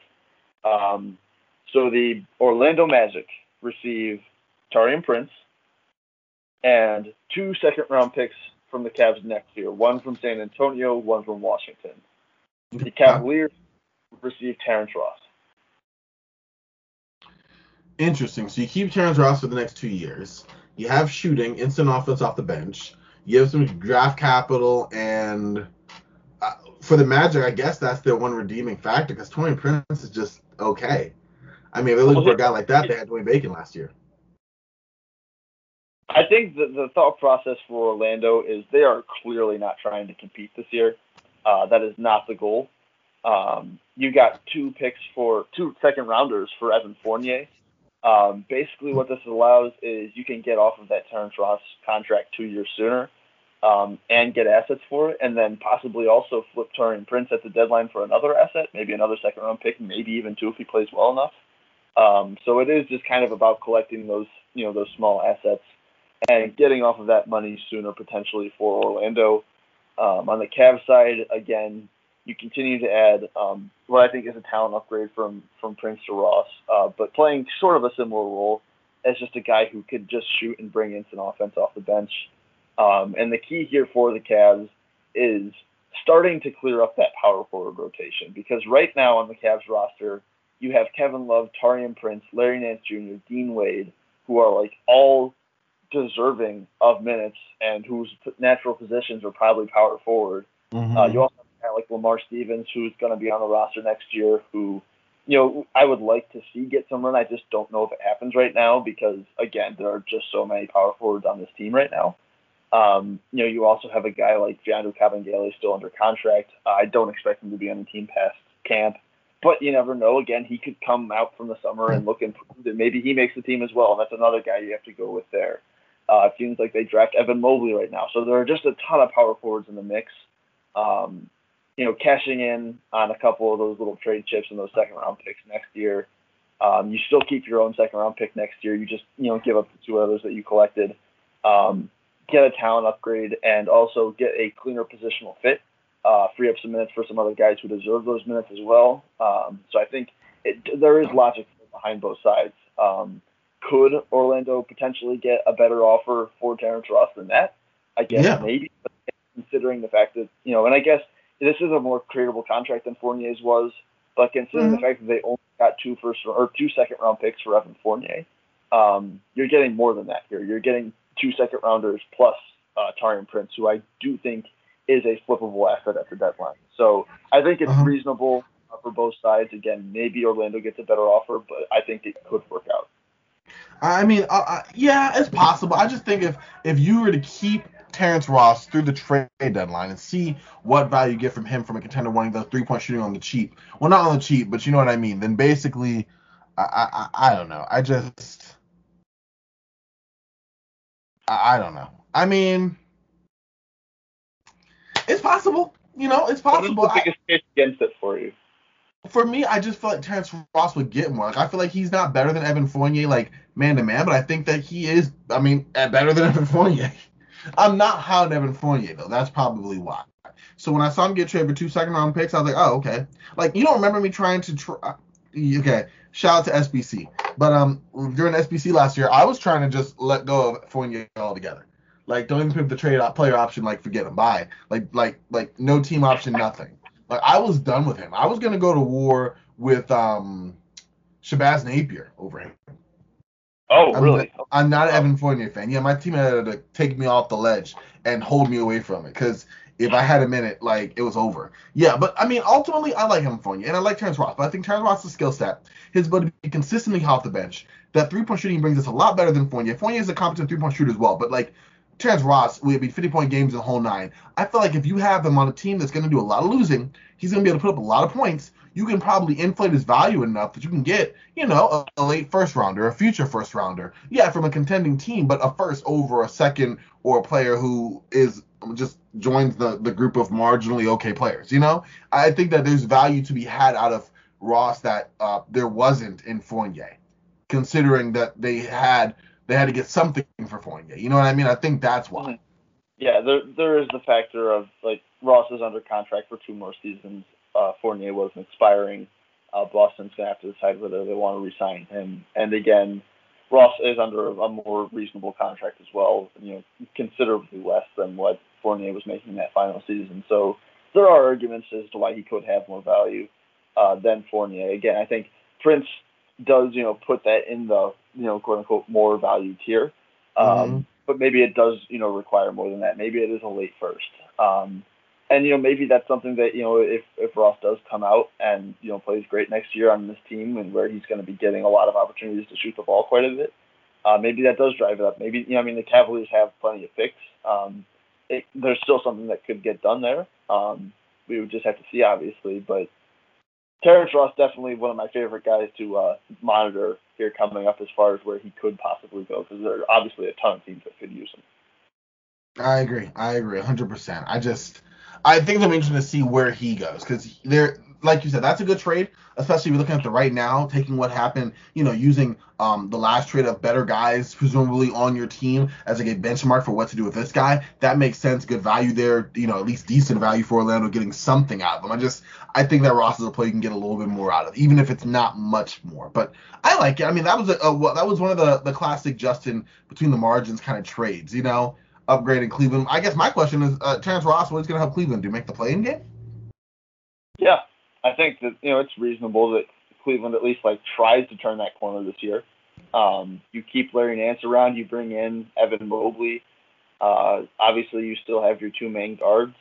C: Um, so the Orlando Magic receive Taurean Prince and two second round picks from the Cavs next year. One from San Antonio, one from Washington. The Cavaliers received Terrence Ross.
B: Interesting. So you keep Terrence Ross for the next two years. You have shooting, instant offense off the bench. You have some draft capital, and uh, for the Magic, I guess that's their one redeeming factor because Taurean Prince is just okay. I mean, if they're looking for a guy like that, they had Dwayne Bacon last year.
C: I think the, the thought process for Orlando is they are clearly not trying to compete this year. Uh, that is not the goal. Um, you got two picks for two second rounders for Evan Fournier. Um, basically, what this allows is you can get off of that Terrence Ross contract two years sooner um, and get assets for it, and then possibly also flip Taurean Prince at the deadline for another asset, maybe another second round pick, maybe even two if he plays well enough. Um, so it is just kind of about collecting those, you know, those small assets and getting off of that money sooner potentially for Orlando. Um, on the Cavs side, again, you continue to add um, what I think is a talent upgrade from from Prince to Ross, uh, but playing sort of a similar role as just a guy who could just shoot and bring in some offense off the bench. Um, and the key here for the Cavs is starting to clear up that power forward rotation because right now on the Cavs roster, you have Kevin Love, Taurean Prince, Larry Nance Jr., Dean Wade, who are like all deserving of minutes and whose natural positions are probably power forward. Mm-hmm. Uh, you also have like Lamar Stevens, who's going to be on the roster next year, who, you know, I would like to see get some run. I just don't know if it happens right now because, again, there are just so many power forwards on this team right now. Um, you know, you also have a guy like Gianluca Kabengele still under contract. Uh, I don't expect him to be on the team past camp, but you never know. Again, he could come out from the summer and look improved, and maybe he makes the team as well. And that's another guy you have to go with there. Uh, it seems like they draft Evan Mobley right now, so there are just a ton of power forwards in the mix. Um, you know, cashing in on a couple of those little trade chips and those second round picks next year. Um, you still keep your own second round pick next year. You just you know give up the two others that you collected. Um, get a talent upgrade and also get a cleaner positional fit, uh, free up some minutes for some other guys who deserve those minutes as well. Um, so I think it, there is logic behind both sides. Um, could Orlando potentially get a better offer for Terrence Ross than that? I guess yeah. maybe, but considering the fact that you know, and I guess this is a more creatable contract than Fournier's was, but considering mm-hmm. the fact that they only got two first or two second round picks for Evan Fournier, um, you're getting more than that here. You're getting two second rounders plus uh, Prince, who I do think is a flippable asset at the deadline. So I think it's uh-huh. reasonable uh, for both sides. Again, maybe Orlando gets a better offer, but I think it could work out.
B: I mean, uh, uh, yeah, it's possible. I just think if if you were to keep Terrence Ross through the trade deadline and see what value you get from him from a contender wanting the three point shooting on the cheap, well, not on the cheap, but you know what I mean. Then basically, I I, I don't know. I just I, I don't know. I mean, it's possible. You know, it's possible.
C: What is the biggest case against it for you?
B: For me, I just feel like Terrence Ross would get more. Like I feel like he's not better than Evan Fournier, like man to man, but I think that he is. I mean, better than Evan Fournier. I'm not high on Evan Fournier though. That's probably why. So when I saw him get traded for two second round picks, I was like, oh okay. Like you don't remember me trying to try. Uh, okay, shout out to SBC. But um, during SBC last year, I was trying to just let go of Fournier altogether. Like, don't even put the trade player option. Like, forget him. Bye. Like, like, like, no team option, nothing. Like, I was done with him. I was gonna go to war with um, Shabazz Napier over him.
C: Oh,
B: I'm
C: really?
B: Not, I'm not an Evan Fournier fan. Yeah, my team had to take me off the ledge and hold me away from it because if I had a minute, like it was over. Yeah, but I mean, ultimately, I like him Fournier and I like Terrence Ross, but I think Terrence Ross' skill set, his ability to be consistently off the bench, that three point shooting brings us a lot better than Fournier. Fournier is a competent three point shooter as well, but like Terrence Ross we'd be 50 point games in the whole nine. I feel like if you have him on a team that's going to do a lot of losing, he's going to be able to put up a lot of points. You can probably inflate his value enough that you can get, you know, a, a late first rounder, a future first rounder. Yeah, from a contending team, but a first over a second or a player who is just joins the, the group of marginally okay players. You know, I think that there's value to be had out of Ross that uh, there wasn't in Fournier, considering that they had they had to get something for Fournier. You know what I mean? I think that's why. Mm-hmm.
C: Yeah, there there is the factor of like Ross is under contract for two more seasons. Uh, Fournier wasn't expiring. Uh, Boston's gonna have to decide whether they want to resign him. And again, Ross is under a more reasonable contract as well. You know, considerably less than what Fournier was making that final season. So there are arguments as to why he could have more value uh, than Fournier. Again, I think Prince does you know put that in the you know quote unquote more value tier. Um,
B: Mhm.
C: But maybe it does, you know, require more than that. Maybe it is a late first. Um, and you know, maybe that's something that you know, if if Ross does come out and you know plays great next year on this team, and where he's going to be getting a lot of opportunities to shoot the ball quite a bit, uh, maybe that does drive it up. Maybe you know, I mean, the Cavaliers have plenty of picks. Um, it, there's still something that could get done there. Um, we would just have to see, obviously, but Terrence Ross definitely one of my favorite guys to uh, monitor here coming up as far as where he could possibly go because there are obviously a ton of teams that could use him.
B: I agree. I agree 100%. I just, I think it'll be interesting to see where he goes because there, like you said, that's a good trade, especially if you're looking at the right now, taking what happened, you know, using um, the last trade of better guys, presumably on your team as like a benchmark for what to do with this guy. That makes sense. Good value there, you know, at least decent value for Orlando getting something out of him. I just, I think that Ross is a player you can get a little bit more out of, even if it's not much more. But I like it. I mean, that was a, a that was one of the the classic Justin between the margins kind of trades, you know upgrading Cleveland. I guess my question is, uh, Terrence Ross, what is going to help Cleveland do? Make the play-in game?
C: Yeah, I think that you know it's reasonable that Cleveland at least like tries to turn that corner this year. Um, you keep Larry Nance around. You bring in Evan Mobley. Uh, obviously, you still have your two main guards.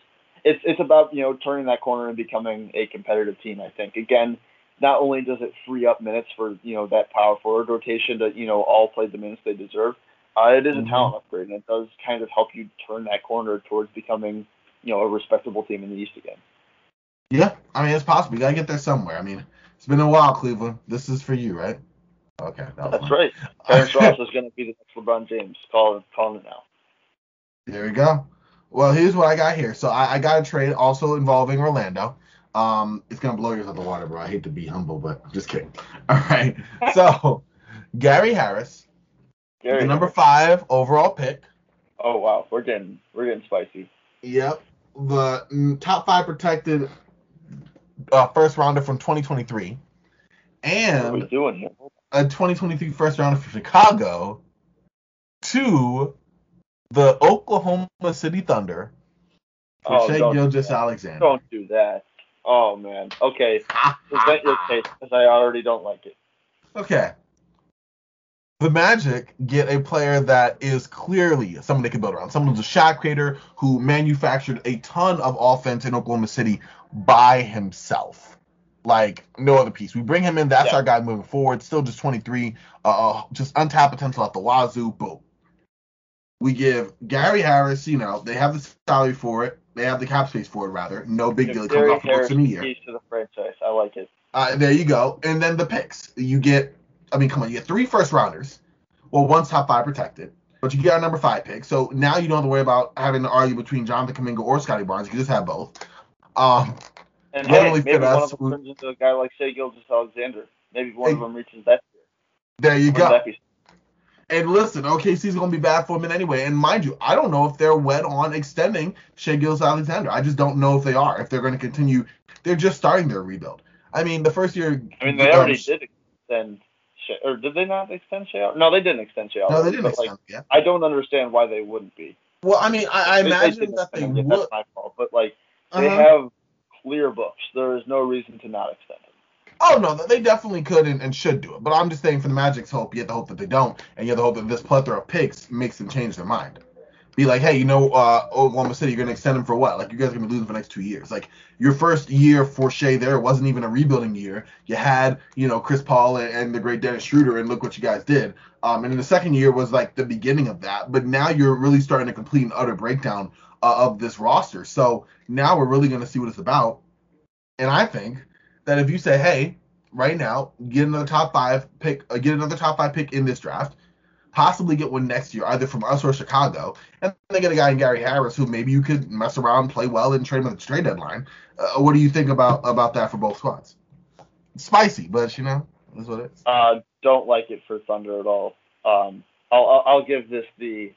C: It's it's about you know turning that corner and becoming a competitive team. I think again, not only does it free up minutes for you know that power forward rotation to you know all play the minutes they deserve, uh, it is a
B: Mhm.
C: talent upgrade, and it does kind of help you turn that corner towards becoming, you know, a respectable team in the East again.
B: Yeah, I mean it's possible. You got to get there somewhere. I mean, it's been a while, Cleveland. This is for you, right? Okay, that
C: That's right. Terrence Ross is going to be the next LeBron James. Call calling it now.
B: There we go. Well, here's what I got here. So I, I got a trade also involving Orlando. Um, it's gonna blow yours out the water, bro. I hate to be humble, but just kidding. All right. So Gary Harris,
C: Gary,
B: the number five overall pick.
C: Oh wow, we're getting we're getting spicy.
B: Yep. The mm, top five protected uh, first rounder from 2023,
C: What we
B: and
C: doing
B: a 2023 first rounder from Chicago to the Oklahoma City Thunder for
C: Oh,
B: Shai
C: Gilgeous.
B: Alexander.
C: Don't do that. Oh man. Okay. Present your case because I already don't like it.
B: Okay. The Magic get a player that is clearly someone they can build around. Someone who's a shot creator who manufactured a ton of offense in Oklahoma City by himself. Like no other piece. We bring him in. That's
C: Yeah.
B: our guy moving forward. Still just 23. Uh, just untapped potential at the wazoo. Boom. We give Gary Harris. You know they have the salary for it. They have the cap space for it rather. No big deal. It comes off the books in a year.
C: keys to the franchise. I like it.
B: Uh, there you go. And then the picks. You get, I mean, come on, you get three first rounders. Well, one's top five protected, but you get our number five pick. So now you don't have to worry about having to argue between Jonathan Kuminga or Scottie Barnes. You can just have both. Um,
C: And hey, maybe one of them turns into a guy like Shai Gilgeous-Alexander. Maybe one of them reaches that.
B: there you go. And listen, OKC's going to be bad for minute anyway. And mind you, I don't know if they're wed on extending Shai Gilgeous-Alexander. I just don't know if they are. If they're going to continue, they're just starting their rebuild. I mean, the first year.
C: I mean, they
B: um,
C: already did extend Shai, or did they not extend Shai? No, they didn't extend Shai.
B: No, they didn't extend.
C: Like,
B: yeah.
C: I don't understand why they wouldn't be.
B: Well, I mean, I, I
C: They-
B: imagine
C: didn't
B: that they would.
C: That's my fault. But like,
B: uh
C: they have clear books. There is no reason to not extend him.
B: Oh no, they definitely could and, and should do it. But I'm just saying for the Magic's hope, you have to hope that they don't, and you have to hope that this plethora of picks makes them change their mind. Be like, hey, you know, uh, Oklahoma City, you're gonna extend them for what? Like you guys are gonna be losing for the next two years. Like your first year for Shai there wasn't even a rebuilding year. You had, you know, Chris Paul and, and the great Dennis Schroeder, and look what you guys did. Um, and then the second year was like the beginning of that. But now you're really starting to complete an utter breakdown uh, of this roster. So now we're really gonna see what it's about. And I think that if you say, hey, right now, get another top five pick, uh, get another top five pick in this draft, possibly get one next year, either from us or Chicago, and then get a guy in Gary Harris who maybe you could mess around, play well, and trade him at the trade deadline. Uh, what do you think about about that for both squads? Spicy, but you know, that's what it is.
C: Uh, don't like it for Thunder at all. Um, I'll, I'll I'll give this the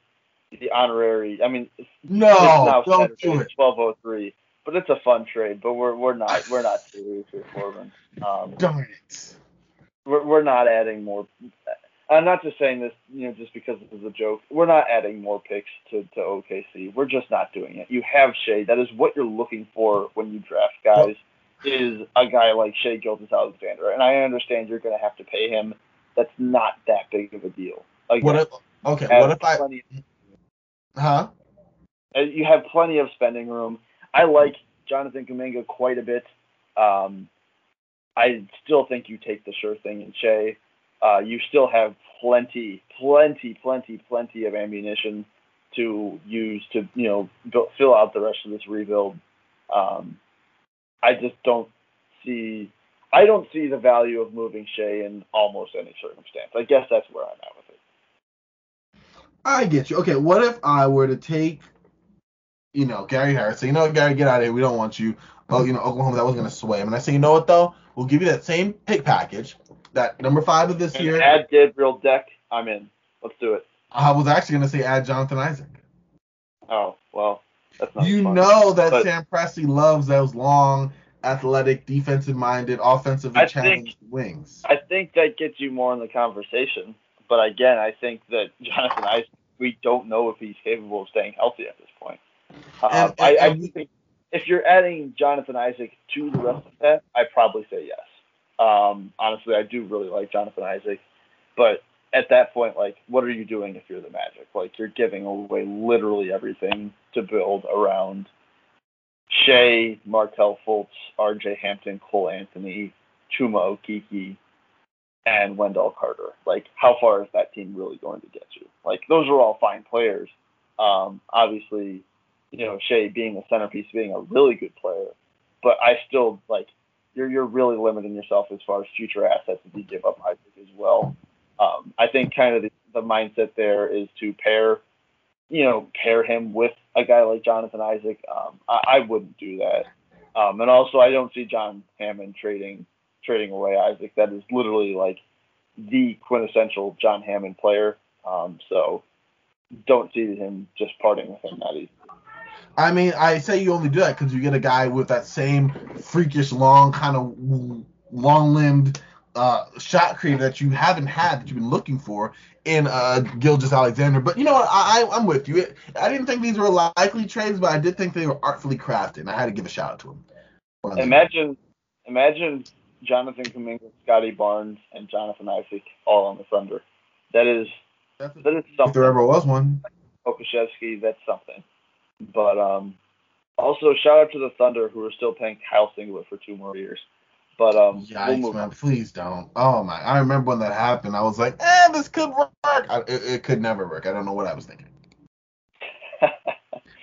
C: the honorary. I mean, it's
B: No,
C: now
B: don't
C: Saturday,
B: do it.
C: Twelve oh three, but it's a fun trade. But we're we're not we're not serious here, Corbin. Um,
B: Darn it.
C: we're we're not adding more. I'm not just saying this, you know, just because this is a joke. We're not adding more picks to, to OKC. We're just not doing it. You have Shai. That is what you're looking for when you draft guys. Is a guy like Shai Gilgeous-Alexander, and I understand you're going to have to pay him. That's not that big of a deal. Again,
B: What I, Okay, what if I? Huh?
C: uh, you have plenty of spending room. I like Jonathan Kuminga quite a bit. Um, I still think you take the sure thing in Shai. Uh, you still have plenty, plenty, plenty, plenty of ammunition to use to you know build, fill out the rest of this rebuild. Um, I just don't see. I don't see the value of moving Shai in almost any circumstance. I guess that's where I'm at with it.
B: I get you. Okay, what if I were to take, you know, Gary Harris? Say, you know what, Gary, get out of here. We don't want you. Oh, you know, Oklahoma, that was gonna sway him. And I say, you know what though? We'll give you that same pick package, that number five of this
C: And
B: year.
C: add Gabriel Deck. I'm in. Let's do it.
B: I was actually gonna say add Jonathan Isaac.
C: Oh well, that's not
B: You
C: fun.
B: know that
C: But-
B: Sam Presti loves those long, athletic, defensive-minded, offensively
C: I
B: challenged
C: think-
B: wings.
C: I think that gets you more in the conversation. But again, I think that Jonathan Isaac, we don't know if he's capable of staying healthy at this point. Um,
B: And-
C: I, I
B: and-
C: do think if you're adding Jonathan Isaac to the rest of that, I'd probably say yes. Um, honestly, I do really like Jonathan Isaac, but at that point, like, what are you doing if you're the Magic? Like, you're giving away literally everything to build around Shai, Markelle Fultz, R.J. Hampton, Cole Anthony, Chuma Okeke, and Wendell Carter. Like, how far is that team really going to get you? Like, those are all fine players. Um, obviously, you know, Shai being a centerpiece, being a really good player, but I still like you're you're really limiting yourself as far as future assets if you give up Isaac as well. Um, I think kind of the, the mindset there is to pair, you know, pair him with a guy like Jonathan Isaac. Um, I, I wouldn't do that. Um, and also, I don't see John Hammond trading trading away Isaac. That is literally like the quintessential John Hammond player. Um, so don't see him just parting with him that easy.
B: I mean, I say you only do that because you get a guy with that same freakish, long, kind of long-limbed uh, shot creator that you haven't had that you've been looking for in uh, Gilgeous-Alexander. But you know what? I, I, I'm with you. I didn't think these were likely trades, but I did think they were artfully crafted, and I had to give a shout out to him.
C: Imagine, imagine Jonathan Kuminga, Scottie Barnes, and Jonathan Isaac all on the Thunder. That is that is
B: if there ever was one.
C: Okashevsky, that's something. But um, also shout out to the Thunder who are still paying Kyle Singler for two more years. But um, we'll
B: man! Please don't. Oh my! I remember when that happened. I was like, "Eh, this could work." I, it, it could never work. I don't know what I was thinking.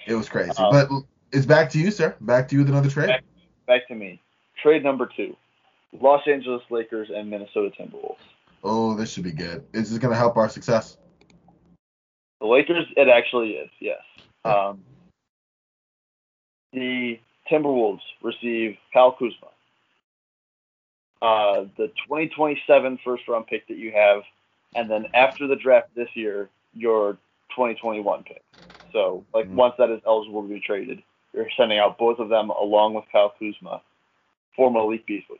B: It was crazy.
C: Um,
B: but it's back to you, sir. Back to you with another trade.
C: Back- Back to me. Trade number two: Los Angeles Lakers and Minnesota Timberwolves.
B: Oh, this should be good. Is this gonna help our success?
C: The Lakers, it actually is, yes. Um, the Timberwolves receive Kyle Kuzma, uh, the 2027 first round pick that you have, and then after the draft this year, your 2021 pick. So, like,
B: Mhm.
C: once that is eligible to be traded, you're sending out both of them along with Kyle Kuzma for Malik Beasley.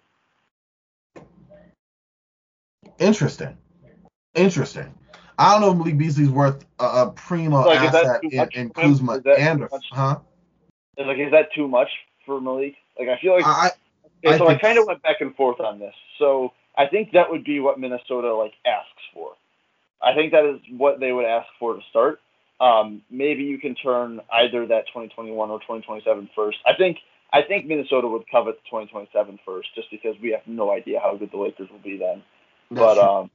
B: Interesting. Interesting. I don't know if Malik Beasley's worth a, a primo
C: Like,
B: asset in, in? Kuzma and
C: much?
B: huh?
C: Like, is that too much for Malik? Like, I feel like
B: I,
C: Okay,
B: I
C: so I kind of went back and forth on this. So I think that would be what Minnesota like asks for. I think that is what they would ask for to start. Um, maybe you can turn either that 2021 or 2027 first. I think I think Minnesota would covet the 2027 first, just because we have no idea how good the Lakers will be then. But um,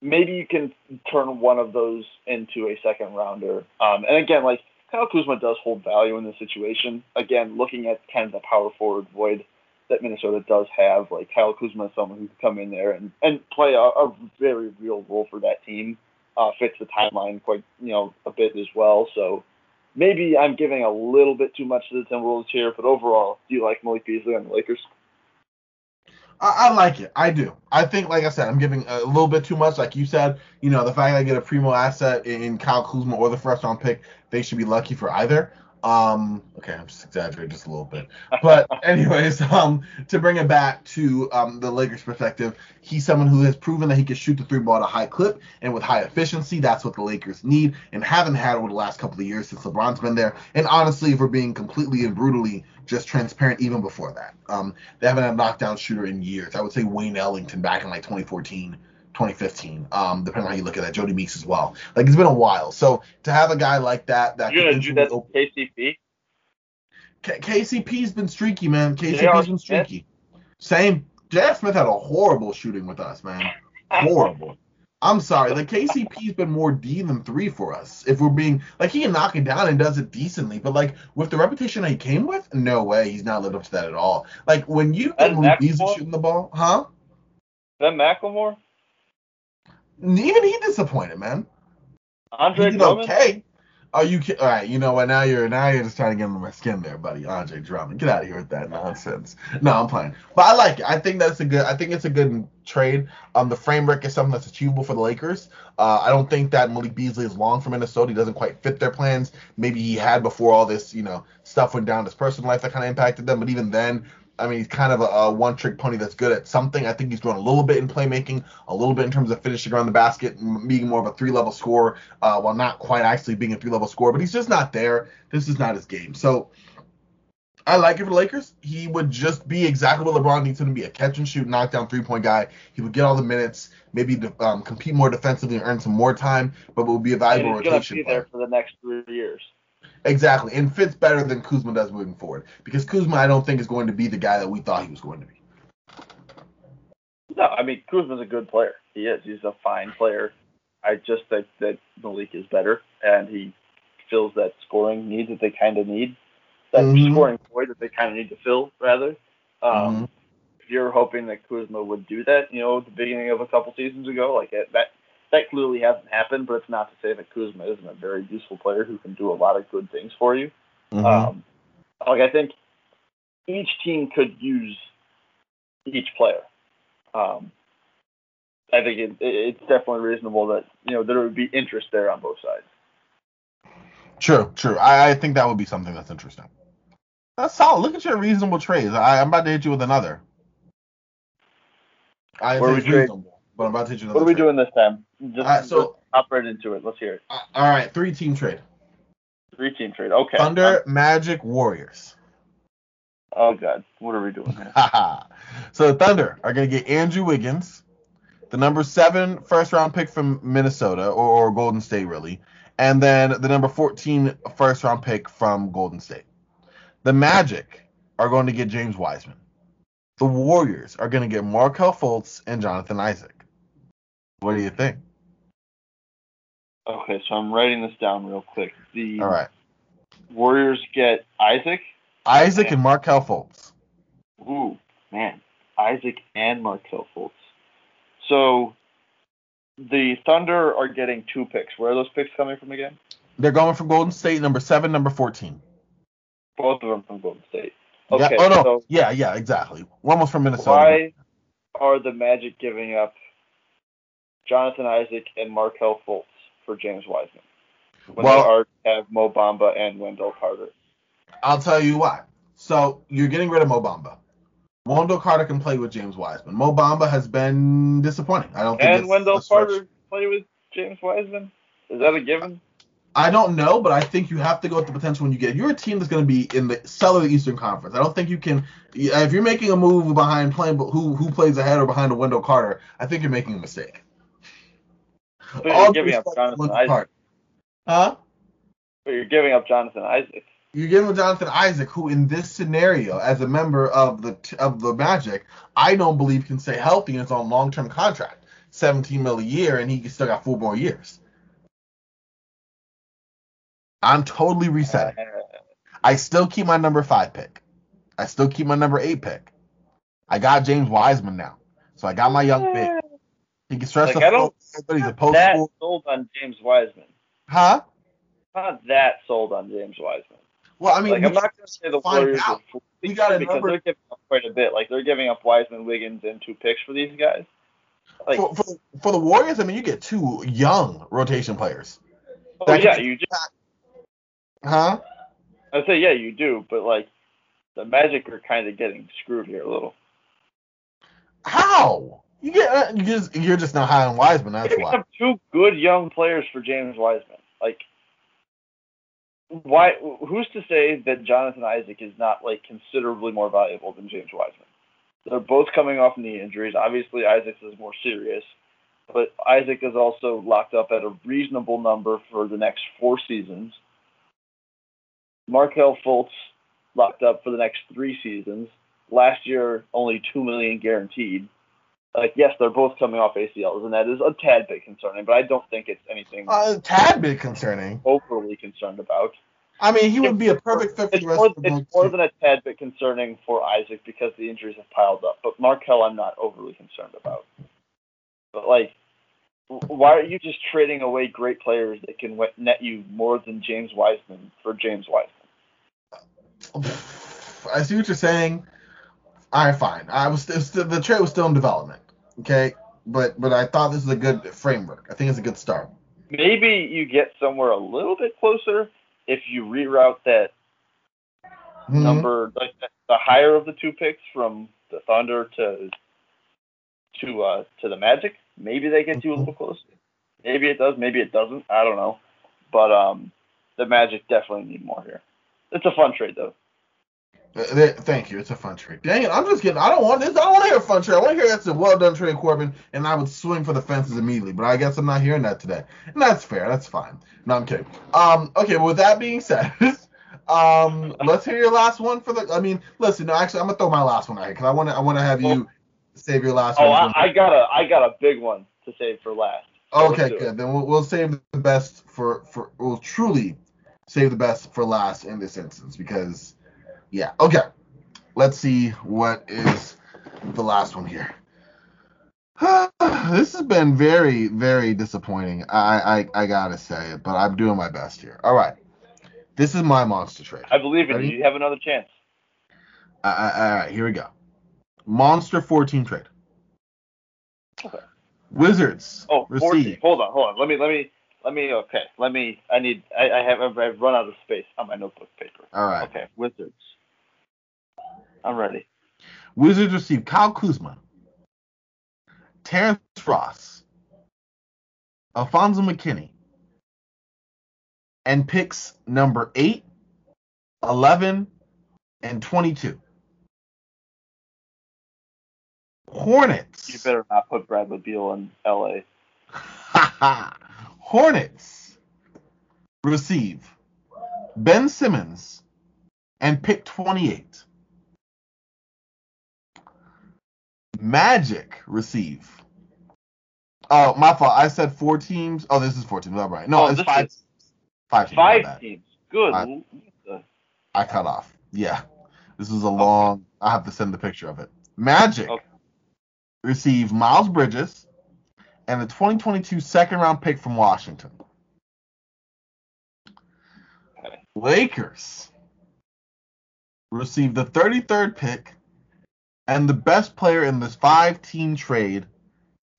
C: maybe you can turn one of those into a second rounder. Um, and again, like Kyle Kuzma does hold value in this situation. Again, looking at kind of the power forward void that Minnesota does have, like Kyle Kuzma is someone who can come in there and, and play a, a very real role for that team. Uh, fits the timeline quite, you know, a bit as well. So maybe I'm giving a little bit too much to the Timberwolves here, but overall, do you like Malik Beasley on the Lakers?
B: I, I like it. I do. I think, like I said, I'm giving a little bit too much. Like you said, you know, the fact that I get a primo asset in, in Kyle Kuzma or the first round pick, they should be lucky for either. Um, okay, I'm just exaggerating just a little bit. But anyways, um, to bring it back to um, the Lakers' perspective, he's someone who has proven that he can shoot the three ball at a high clip and with high efficiency. That's what the Lakers need and haven't had over the last couple of years since LeBron's been there. And honestly, if we're being completely and brutally just transparent, even before that, um, they haven't had a knockdown shooter in years. I would say Wayne Ellington back in like 2014, 2015. Um, depending on how you look at that, Jodie Meeks as well. Like it's been a while. So to have a guy like that that
C: You're
B: can
C: gonna do that to KCP?
B: K- KCP's been streaky, man. KCP's been streaky. Same. J.R. Smith had a horrible shooting with us, man. Horrible. I'm sorry. Like KCP's been more D than three for us. If we're being like he can knock it down and does it decently, but like with the reputation he came with, no way, he's not lived up to that at all. Like when you
C: And
B: Malik shooting the ball, huh?
C: Ben McLemore,
B: Even he disappointed, man.
C: Andre
B: he did
C: Drummond.
B: okay. Are you all right? You know what? Now you're now you're just trying to get under my skin there, buddy. Andre Drummond, get out of here with that nonsense. No, I'm playing, but I like it. I think that's a good. I think it's a good trade. Um, the framework is something that's achievable for the Lakers. Uh, I don't think that Malik Beasley is long for Minnesota. He doesn't quite fit their plans. Maybe he had before all this, you know, stuff went down in his personal life that kind of impacted them. But even then, I mean, he's kind of a, a one-trick pony that's good at something. I think he's grown a little bit in playmaking, a little bit in terms of finishing around the basket, being more of a three-level scorer, uh, while not quite actually being a three-level scorer. But he's just not there. This is not his game. So I like it for the Lakers. He would just be exactly what LeBron needs him to be—a catch-and-shoot, knockdown three-point guy. He would get all the minutes, maybe um, compete more defensively and earn some more time, but would be a
C: And
B: valuable
C: he's gonna
B: rotation
C: be
B: player.
C: there for the next three years.
B: Exactly, and fits better than Kuzma does moving forward because Kuzma I don't think is going to be the guy that we thought he was going to be.
C: No, I mean Kuzma's a good player. He is. He's a fine player. I just think that Malik is better, and he fills that scoring need that they kind of need, that
B: Mhm.
C: scoring void that they kind of need to fill, rather. Um,
B: Mhm.
C: If you're hoping that Kuzma would do that, you know, at the beginning of a couple seasons ago, like it, that, that clearly hasn't happened. But it's not to say that Kuzma isn't a very useful player who can do a lot of good things for you.
B: Mhm.
C: Um, like I think each team could use each player. Um, I think it, it, it's definitely reasonable that you know there would be interest there on both sides.
B: True, true. I, I think that would be something that's interesting. That's solid. Look at your reasonable trades. I, I'm about to hit you with another. I
C: Where we trade-
B: reasonable, but I'm about to hit you
C: What are we doing this time? Just,
B: Uh, so-
C: just hop right into it. Let's hear it.
B: Uh, all right, three team trade.
C: Three team trade. Okay.
B: Thunder, Magic, Warriors.
C: oh God, what are we doing
B: so the Thunder are going to get Andrew Wiggins, the number seven first round pick from Minnesota or, or Golden State, really, and then the number 14 first round pick from Golden State. The Magic are going to get James Wiseman. The Warriors are going to get Markelle Fultz and Jonathan Isaac. What do you think?
C: Okay, so I'm writing this down real quick. The
B: All right.
C: Warriors get Isaac.
B: Isaac and Markelle Fultz.
C: Ooh, man, Isaac and Markelle Fultz. So the Thunder are getting two picks. Where are those picks coming from again?
B: They're going from Golden State, number seven, number 14.
C: Both of them from Golden State.
B: Yeah.
C: Okay,
B: Oh, no.
C: so
B: yeah, yeah, exactly. One was from Minnesota.
C: why are the Magic giving up Jonathan Isaac and Markelle Fultz for James Wiseman when
B: Well-
C: they already have Mo Bamba and Wendell Carter?
B: I'll tell you why. So you're getting rid of Mo Bamba. Wendell Carter can play with James Wiseman. Mo Bamba has been disappointing. I don't think
C: And Wendell. Carter play with James Wiseman? Is that a given?
B: I don't know, but I think you have to go with the potential when you get. You're a team that's going to be in the cellar of the Eastern Conference. I don't think you can. If you're making a move behind playing who who plays ahead or behind a Wendell Carter, I think you're making a mistake.
C: But you're
B: All due
C: giving up Jonathan Isaac.
B: Huh?
C: But you're giving up Jonathan Isaac.
B: You're giving up Jonathan Isaac, who in this scenario, as a member of the of the Magic, I don't believe can stay healthy and is on long term contract, 17 mil a year, and he still got four more years. I'm totally resetting. Uh, I still keep my number five pick. I still keep my number eight pick. I got James Wiseman now, so I got my young uh, big. He can stretch
C: Like,
B: the
C: I don't-
B: but he's a post
C: that
B: school.
C: sold on James Wiseman.
B: Huh?
C: Not that sold on James Wiseman.
B: Well, I mean,
C: Like I'm not going to say the Warriors
B: out.
C: are
B: We got a
C: because
B: number-
C: they're giving up quite a bit. Like they're giving up Wiseman, Wiggins, and two picks for these guys. Like,
B: for, for, for the Warriors, I mean, you get two young rotation players.
C: oh yeah, you do.
B: Huh?
C: I say yeah, you do. But like, the Magic are kind of getting screwed here a little.
B: How? Get uh, you just you're just not high on Wiseman. That's why.
C: up two good young players for James Wiseman. Like, why? Who's to say that Jonathan Isaac is not like considerably more valuable than James Wiseman? They're both coming off knee injuries. Obviously, Isaac's is more serious. but Isaac is also locked up at a reasonable number for the next four seasons. Markelle Fultz locked up for the next three seasons. Last year, only two million guaranteed. Like, yes, they're both coming off ACLs, and that is a tad bit concerning. But I don't think it's anything
B: A tad bit concerning.
C: overly concerned about.
B: I mean, he would be a perfect fit for
C: It's
B: the rest
C: more,
B: of the
C: it's more than a tad bit concerning for Isaac because the injuries have piled up. But Markelle, I'm not overly concerned about. But like, why are you just trading away great players that can net you more than James Wiseman for James Wiseman?
B: I see what you're saying. All right, fine. I was still, the trade was still in development. Okay, but but I thought this was a good framework. I think it's a good start.
C: Maybe you get somewhere a little bit closer if you reroute that
B: Mhm.
C: number, like the, the higher of the two picks from the Thunder to to uh to the Magic. Maybe they get you a little closer. Maybe it does. Maybe it doesn't. I don't know. But um, the Magic definitely need more here. It's a fun trade though.
B: Th- Thank you. It's a fun trade. Dang it! I'm just kidding. I don't want this. I don't want to hear a fun trade. I want to hear that's a well done trade, Corbin, and I would swing for the fences immediately. But I guess I'm not hearing that today, and that's fair. That's fine. No, I'm kidding. Um, okay. Well, with that being said, um, let's hear your last one for the. I mean, listen. No, actually, I'm gonna throw my last one out here because I want to. I want to have you save your last
C: Oh,
B: one.
C: I, I got a I got a big one to save for last. So
B: Okay,
C: do it.
B: good. Then we'll, we'll save the best for for we'll truly save the best for last in this instance because yeah. Okay. Let's see what is the last one here. this has been very very disappointing. I, I I gotta say it, but I'm doing my best here. All right. This is my monster trade.
C: I believe in you. You have another chance.
B: All right, here we go. Monster 14 trade.
C: Okay.
B: Wizards
C: Oh, 14.
B: receive.
C: Hold on, hold on. Let me let me let me okay. Let me I need I, I have I've run out of space on my notebook paper.
B: All right.
C: Okay, Wizards. I'm ready.
B: Wizards receive Kyle Kuzma, Terrence Ross, Alfonzo McKinnie, and picks number 8, 11, and 22. Hornets.
C: You better not put Bradley Beal in LA.
B: Hornets receive Ben Simmons and pick 28. Magic receive. Oh, my fault. I said four teams. Oh, this is four teams. All right. No,
C: Oh,
B: it's five.
C: is-
B: Five teams.
C: Five teams. Good. Uh,
B: I cut off. Yeah. This was a long. I have to send the picture of it. Magic
C: Okay.
B: receive Miles Bridges and the 2022 second round pick from Washington.
C: Okay.
B: Lakers receive the 33rd pick and the best player in this five team trade,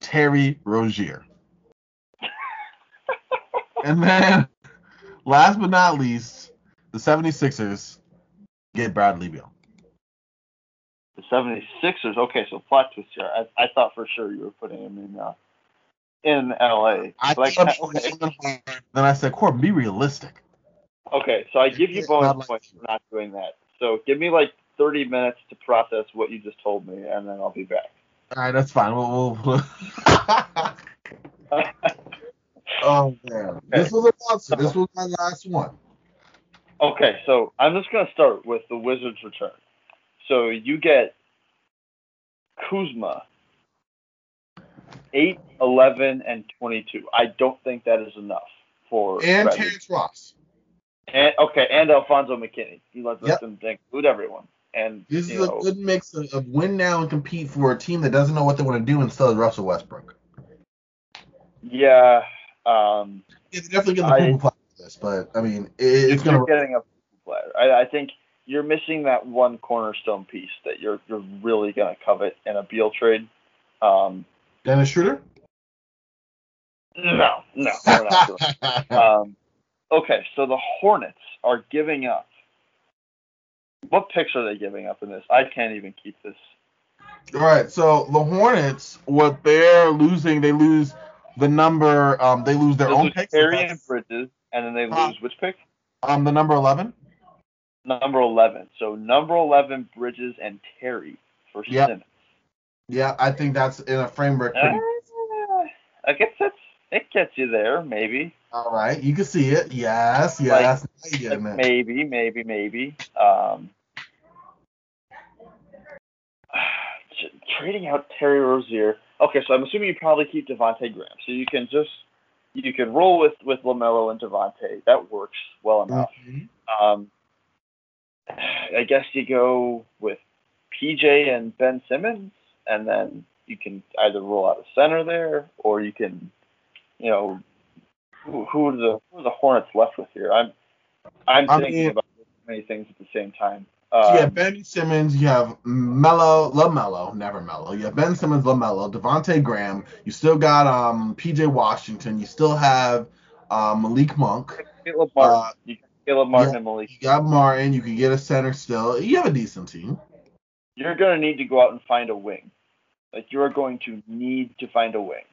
B: Terry Rozier. and then, last but not least, the 76ers get Bradley Beal.
C: The 76ers. Okay, so plot twist here. I, I thought for sure you were putting him in uh, in LA.
B: I
C: Like.
B: Then I said, Corbin, be realistic.
C: okay, so I give you bonus
B: like-
C: points for not doing that. So give me like 30 minutes to process what you just told me, and then I'll be back.
B: All right, that's fine. We'll. we'll oh man, this was a monster. This was my last one.
C: Okay, so I'm just gonna start with the Wizards' return. So you get Kuzma, 8, 11, and 22. I don't think that is enough for
B: And. Terrence Ross.
C: And, okay, and Alfonzo McKinnie. You let
B: Yep.
C: them include everyone. And
B: This is
C: know,
B: a good mix of, of win now and compete for a team that doesn't know what they want to do and still has Russell Westbrook.
C: yeah, um,
B: they definitely
C: I-
B: poo for this, but I mean, it, it's gonna.
C: Be getting a player. I, I think you're missing that one cornerstone piece that you're you're really gonna covet in a Beal trade. Um,
B: Dennis Schroeder.
C: no, no, we're not doing. Um, okay, so the Hornets are giving up. What picks are they giving up in this? I can't even keep this.
B: All right, so the Hornets, what they're losing, they lose the number. Um, they lose their
C: They
B: own
C: lose
B: picks.
C: Terry and Bridges, and then they
B: Huh.
C: lose which pick?
B: Um, the number eleven.
C: Number eleven. So number eleven, Bridges and Terry for
B: Yep.
C: Simmons.
B: Yeah, I think that's in a framework.
C: Uh,
B: it.
C: gets you there, maybe.
B: All right, you can see it. Yes, yes.
C: Like, like maybe, maybe, maybe. Um, trading out Terry Rozier. Okay, so I'm assuming you probably keep Devonte Graham, so you can just you can roll with with LaMelo and Devonte. That works well enough. Mm-hmm. Um, I guess you go with PJ and Ben Simmons, and then you can either roll out a center there, or you can, you know, who, who are the who are the Hornets left with here? I'm I'm I thinking mean, about many things at the same time.
B: Um, yeah, Ben Simmons, you have Mello, LaMelo, never Mello. You have Ben Simmons, LaMelo, Devonte Graham. You still got um PJ Washington. You still have uh, Malik Monk.
C: Caleb Martin. Uh, you Caleb Martin and Malik.
B: You got Martin. You can get a center still. You have a decent team.
C: You're gonna need to go out and find a wing. Like you are going to need to find a wing.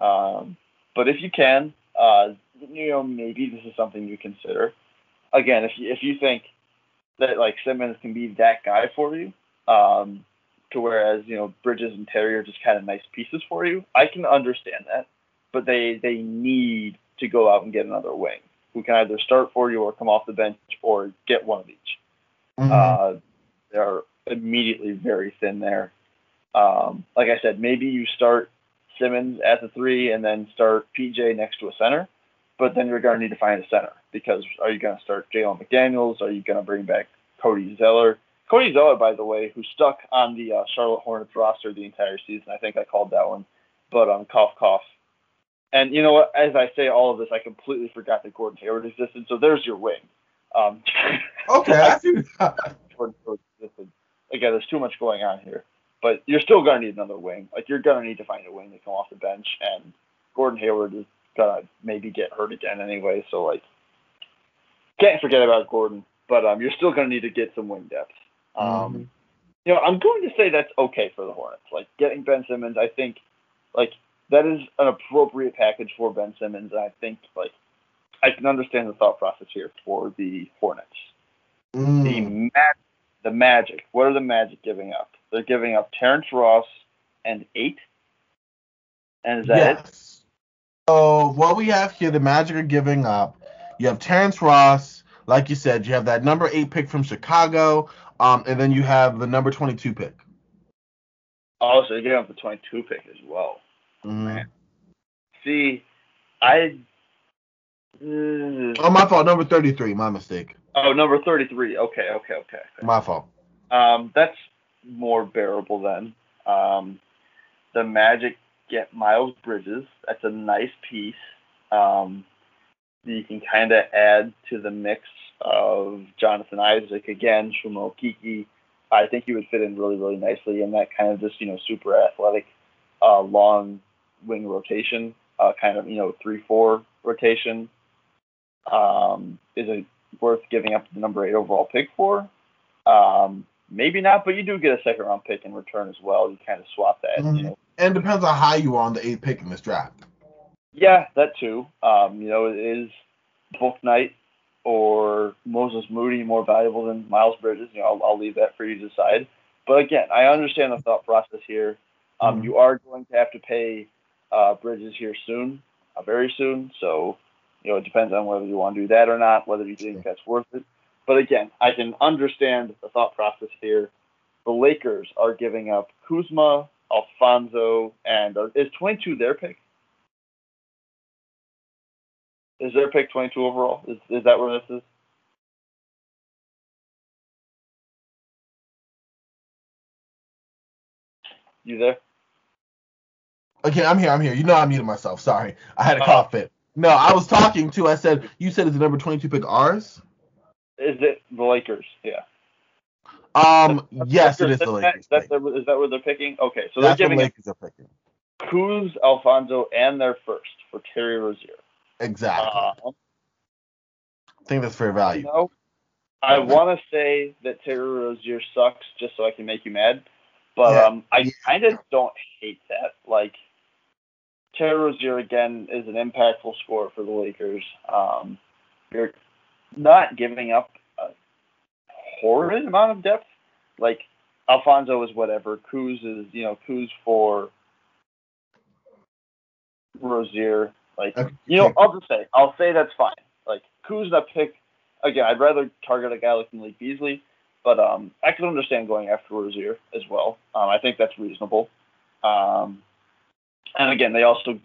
C: Um, but if you can, uh, you know, maybe this is something you consider. Again, if you if you think that like Simmons can be that guy for you. Um, to whereas you know Bridges and Terry are just kind of nice pieces for you. I can understand that, but they they need to go out and get another wing who can either start for you or come off the bench or get one of each. Mm-hmm. Uh, they're immediately very thin there. Um, like I said, maybe you start Simmons at the three and then start PJ next to a center but then you're going to need to find a center because are you going to start Jalen McDaniels? Are you going to bring back Cody Zeller? Cody Zeller, by the way, who stuck on the uh, Charlotte Hornets roster the entire season. I think I called that one, but um, cough cough. And you know what? As I say all of this, I completely forgot that Gordon Hayward existed. So there's your wing. Um,
B: okay.
C: Gordon Hayward existed. Again, there's too much going on here, but you're still going to need another wing. Like you're going to need to find a wing to come off the bench, and Gordon Hayward is gonna maybe get hurt again anyway. So like, can't forget about Gordon, but um, you're still gonna need to get some wing depth. Um, mm-hmm. you know, I'm going to say that's okay for the Hornets. Like getting Ben Simmons, I think, like that is an appropriate package for Ben Simmons, and I think like I can understand the thought process here for the Hornets. Mm. The mag- the Magic. What are the Magic giving up? They're giving up Terrence Ross and eight. And is that yes. it?
B: So what we have here, the Magic are giving up. You have Terrence Ross, like you said, you have that number eight pick from Chicago, um, and then you have the number twenty-two pick.
C: Oh, so you're giving up the twenty-two pick as well. Mm-hmm. Man. See, I.
B: Uh, oh, my fault. Number thirty-three. My mistake.
C: Oh, number thirty-three. Okay, okay, okay. okay.
B: My fault.
C: Um, that's more bearable then. Um, the Magic get Miles Bridges. That's a nice piece. Um, you can kind of add to the mix of Jonathan Isaac again, Chuma Okeke. I think he would fit in really, really nicely in that kind of just you know super athletic, uh, long wing rotation, uh, kind of you know three four rotation. Um, is it worth giving up the number eight overall pick for? Um, maybe not, but you do get a second round pick in return as well. You kind of swap that. Mm-hmm. You know,
B: and depends on how high you are on the eighth pick in this draft.
C: Yeah, that too. Um, you know, is it is Bouknight or Moses Moody more valuable than Miles Bridges. You know, I'll, I'll leave that for you to decide. But again, I understand the thought process here. Um, mm-hmm. You are going to have to pay uh, Bridges here soon, uh, very soon. So, you know, it depends on whether you want to do that or not, whether you think that's worth it. But again, I can understand the thought process here. The Lakers are giving up Kuzma, Alfonzo, and uh, is 22 their pick? Is their pick 22 overall? Is is that where this is? You there?
B: Okay, I'm here. I'm here. You know I muted myself. Sorry, I had a cough uh, fit. No, I was talking to. I said you said it's the number 22 pick ours.
C: Is it the Lakers? Yeah.
B: Um. That's, yes, that's, it is the Lakers.
C: That, is that where they're picking? Okay, so they're giving
B: the Lakers are picking.
C: Kuz, Alfonzo, and their first for Terry Rozier.
B: Exactly. Uh, I think that's fair value.
C: You know, I want to say that Terry Rozier sucks just so I can make you mad, but yeah. um, I kind of don't hate that. Like Terry Rozier again is an impactful scorer for the Lakers. Um, you're not giving up horrid amount of depth. Like Alfonzo is whatever. Kuz is you know Kuz for Rozier. Like
B: Okay.
C: you know, I'll just say I'll say that's fine. Like Kuzma pick again. I'd rather target a guy like Malik Beasley, but um, I can understand going after Rozier as well. Um, I think that's reasonable. Um, and again, they also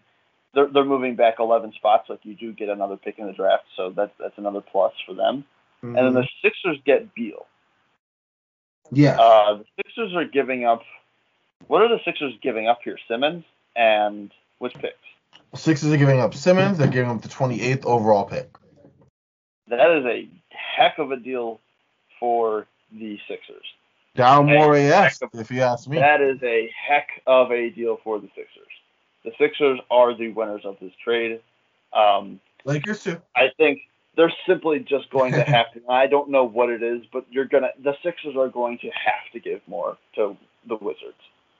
C: they're they're moving back 11 spots. Like you do get another pick in the draft, so that's that's another plus for them. And then the Sixers get Beal.
B: yeah.
C: Uh, the Sixers are giving up. What are the Sixers giving up here? Simmons and which picks?
B: Sixers are giving up Simmons. They're giving up the 28th overall pick.
C: That is a heck of a deal for the Sixers.
B: Down more AS, if you ask me.
C: That is a heck of a deal for the Sixers. The Sixers are the winners of this trade. Um,
B: Lakers too.
C: I think they're simply just going to have to. I don't know what it is, but you're gonna. The Sixers are going to have to give more to the Wizards.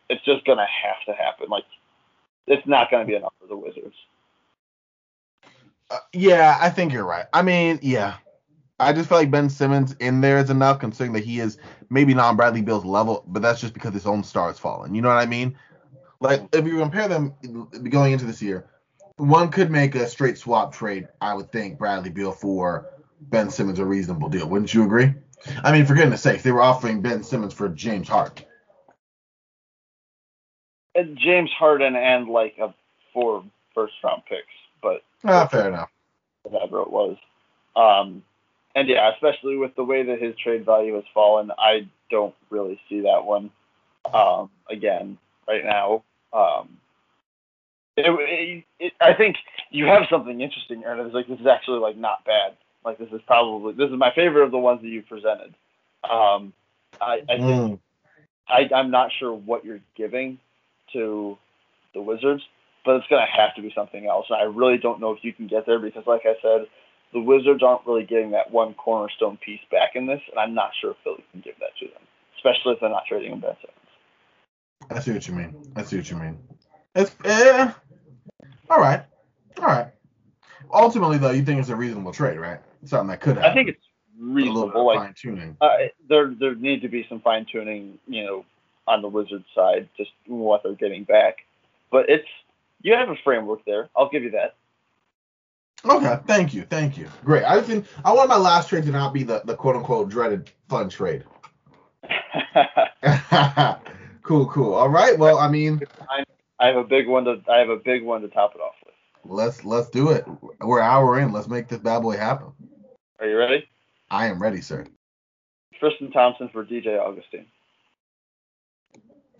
C: It's just gonna have to happen. Like, it's not gonna be enough for the Wizards.
B: Uh, yeah, I think you're right. I mean, yeah. I just feel like Ben Simmons in there is enough, considering that he is maybe not on Bradley Beal's level, but that's just because his own star has fallen. You know what I mean? Like, if you compare them going into this year, one could make a straight swap trade, I would think, Bradley Beal for Ben Simmons a reasonable deal. Wouldn't you agree? I mean, for goodness sakes, they were offering Ben Simmons for James Harden.
C: And James Harden and like a four first round picks, but
B: Ah, fair enough.
C: whatever it was. Um, and yeah, especially with the way that his trade value has fallen, I don't really see that one um, again right now. Um, it, it, it, I think you have something interesting, and it's like this is actually like not bad. Like this is probably this is my favorite of the ones that you presented. Um, I, I think
B: Mm.
C: I, I'm not sure what you're giving to the Wizards, but it's going to have to be something else. And I really don't know if you can get there because, like I said, the Wizards aren't really getting that one cornerstone piece back in this, and I'm not sure if Philly can give that to them, especially if they're not trading him Ben Simmons.
B: I see what you mean. I see what you mean. It's eh, all right, all right. Ultimately, though, you think it's a reasonable trade, right? Something that could happen.
C: I think it's
B: a little bit
C: reasonable. Like
B: fine tuning.
C: uh, there, there need to be some fine tuning, you know, on the Wizards side, just what they're getting back. But it's you have a framework there. I'll give you that.
B: Okay, thank you, thank you. Great. I think I want my last trade to not be the, the quote unquote dreaded fun trade. cool, cool. All right. Well, I mean,
C: I have a big one to I have a big one to top it off with.
B: let's let's do it. We're an hour in. Let's make this bad boy happen.
C: Are you ready?
B: I am ready, sir.
C: Tristan Thompson for DJ Augustin.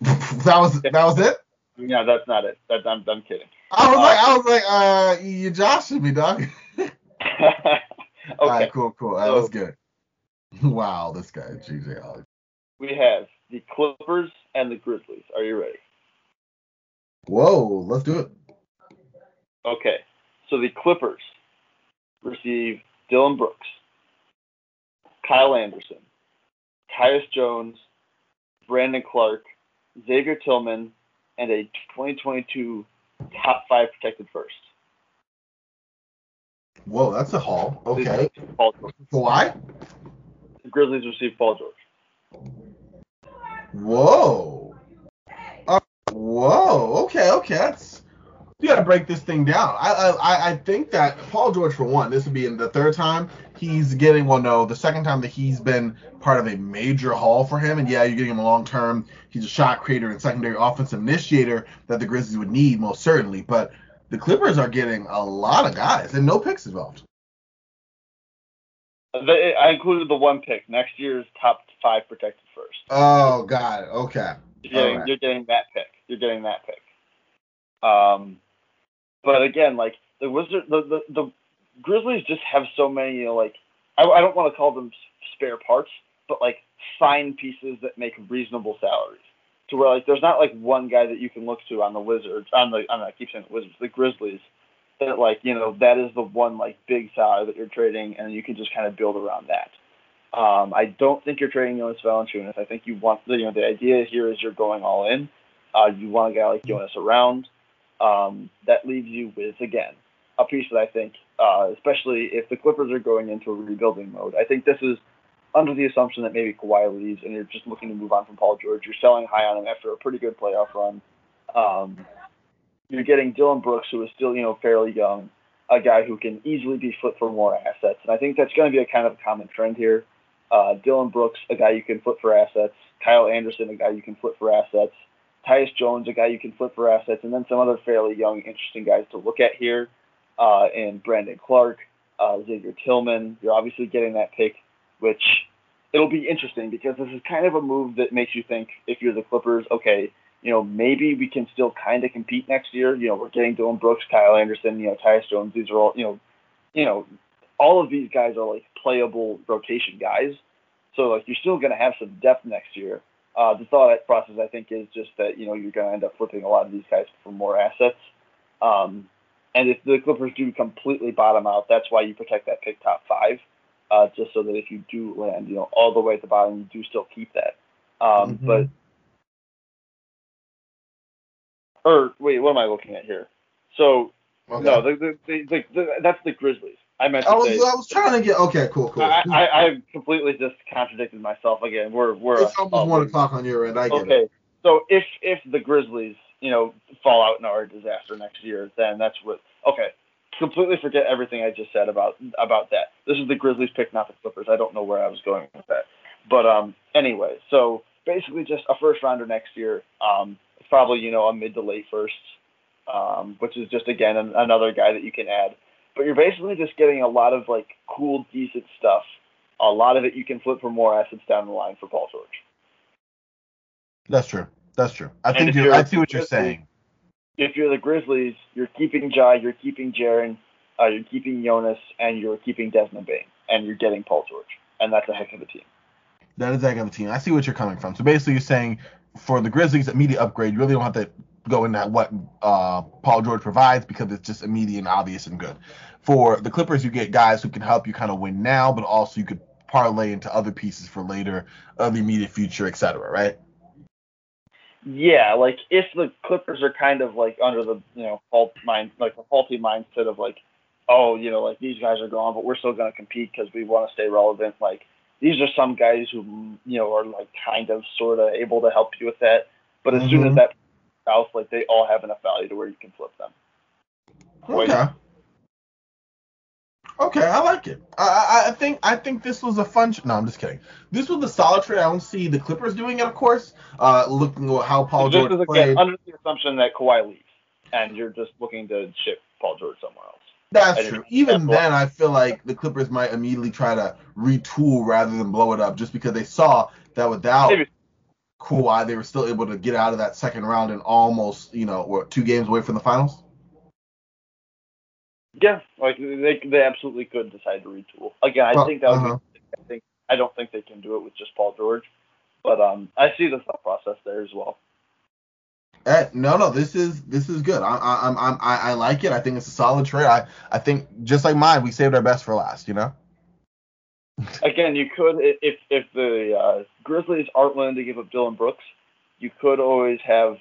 B: that was that was it.
C: No, that's not it. That, I'm, I'm kidding.
B: I was like, I was like, uh, you joshing me, dog.
C: okay.
B: All right, cool, cool. All right, that's good. Wow, this guy, DJ Alex.
C: We have the Clippers and the Grizzlies. Are you ready?
B: Whoa, let's do it.
C: Okay. So the Clippers receive Dillon Brooks, Kyle Anderson, Tyus Jones, Brandon Clarke, Xavier Tillman, and a 2022 top five protected first.
B: Whoa, that's a haul. Okay.
C: Paul George.
B: Why?
C: The Grizzlies receive Paul George.
B: Whoa. Whoa. Okay. Okay. That's you got to break this thing down. I, I I think that Paul George for one, this would be in the third time he's getting. Well, no, the second time that he's been part of a major haul for him. And yeah, you're getting him a long term. He's a shot creator and secondary offensive initiator that the Grizzlies would need most certainly. But the Clippers are getting a lot of guys and no picks involved.
C: I included the one pick, next year's top five protected first.
B: Oh, God. Okay.
C: You're getting,
B: Alright.
C: you're getting that pick. You're getting that pick. Um, but again, like the Wizard, the, the the Grizzlies just have so many, you know, like I, I don't want to call them spare parts, but like fine pieces that make reasonable salaries. To where like there's not like one guy that you can look to on the Wizards, on the on the, I keep saying the Wizards, the Grizzlies, that like you know that is the one like big salary that you're trading, and you can just kind of build around that. Um, I don't think you're trading Jonas Valanciunas. I think you want the you know the idea here is you're going all in. Uh, you want a guy like Jonas around. Um, that leaves you with again a piece that I think, uh, especially if the Clippers are going into a rebuilding mode, I think this is under the assumption that maybe Kawhi leaves and you're just looking to move on from Paul George. You're selling high on him after a pretty good playoff run. Um, you're getting Dillon Brooks, who is still you know fairly young, a guy who can easily be flipped for more assets, and I think that's going to be a kind of a common trend here. Uh, Dillon Brooks, a guy you can flip for assets. Kyle Anderson, a guy you can flip for assets. Tyus Jones, a guy you can flip for assets, and then some other fairly young, interesting guys to look at here. Uh, and Brandon Clarke, uh, Xavier Tillman. You're obviously getting that pick, which it'll be interesting because this is kind of a move that makes you think if you're the Clippers, okay, you know, maybe we can still kind of compete next year. You know, we're getting Dillon Brooks, Kyle Anderson, you know, Tyus Jones. These are all, you know, you know, all of these guys are like playable rotation guys. So like you're still going to have some depth next year. Uh, the thought process I think is just that you know you're going to end up flipping a lot of these guys for more assets. Um, and if the Clippers do completely bottom out, that's why you protect that pick top five, uh, just so that if you do land, you know, all the way at the bottom, you do still keep that. Um,
B: Mhm.
C: But or wait, what am I looking at here? So
B: Okay.
C: no, the, the, the that's the Grizzlies. I meant to
B: I was
C: say.
B: I was trying to get okay, cool, cool.
C: I, I, I completely just contradicted myself again. We're we're
B: it's almost one o'clock on your end. I get
C: okay.
B: it.
C: So if if the Grizzlies, you know, fall out in our disaster next year, then that's what. Okay, completely forget everything I just said about about that. This is the Grizzlies pick, not the Clippers. I don't know where I was going with that, but um, anyway, so basically just a first rounder next year. Um, probably you know a mid to late first, um, which is just again an, another guy that you can add. But you're basically just getting a lot of like cool, decent stuff. A lot of it you can flip for more assets down the line for Paul George.
B: That's true. That's true. I
C: And
B: think you.
C: you're-
B: I see what you're saying.
C: if you're the Grizzlies, you're keeping Ja, you're keeping Jaren, uh, you're keeping Jonas, and you're keeping Desmond Bane, and you're getting Paul George, and that's a heck of a team.
B: That is a heck of a team. I see what you're coming from. So basically, you're saying for the Grizzlies, immediate upgrade. You really don't have to go into what uh, Paul George provides because it's just immediate and obvious and good. For the Clippers, you get guys who can help you kind of win now, but also you could parlay into other pieces for later, of the immediate future, etc. Right?
C: Yeah, like if the Clippers are kind of like under the you know fault mind, like a faulty mindset of like, oh, you know, like these guys are gone, but we're still going to compete because we want to stay relevant. Like these are some guys who you know are like kind of sort of able to help you with that. But as soon as
B: Mhm.
C: that south, like they all have enough value to where you can flip them. Wait.
B: Okay. Okay, I like it. I, I I think I think this was a fun. No, I'm just kidding. This was a solid trade. I don't see the Clippers doing it, of course. Uh, looking at how Paul
C: this
B: George
C: is
B: played.
C: again under the assumption that Kawhi leaves, and you're just looking to ship Paul George somewhere else.
B: That's true. Even then, I feel like the Clippers might immediately try to retool rather than blow it up, just because they saw that without
C: Maybe.
B: Kawhi, they were still able to get out of that second round and almost, you know, what two games away from the finals.
C: Yeah, like they they absolutely could decide to retool. Again, I
B: Well,
C: think that would
B: uh-huh.
C: be, I think I don't think they can do it with just Paul George, but um, I see the thought process there as well.
B: Eh, no, no, this is this is good. I, I, I'm I'm I, I like it. I think it's a solid trade. I I think just like mine, we saved our best for last. You know.
C: Again, you could if if the uh, Grizzlies aren't willing to give up Dillon Brooks, you could always have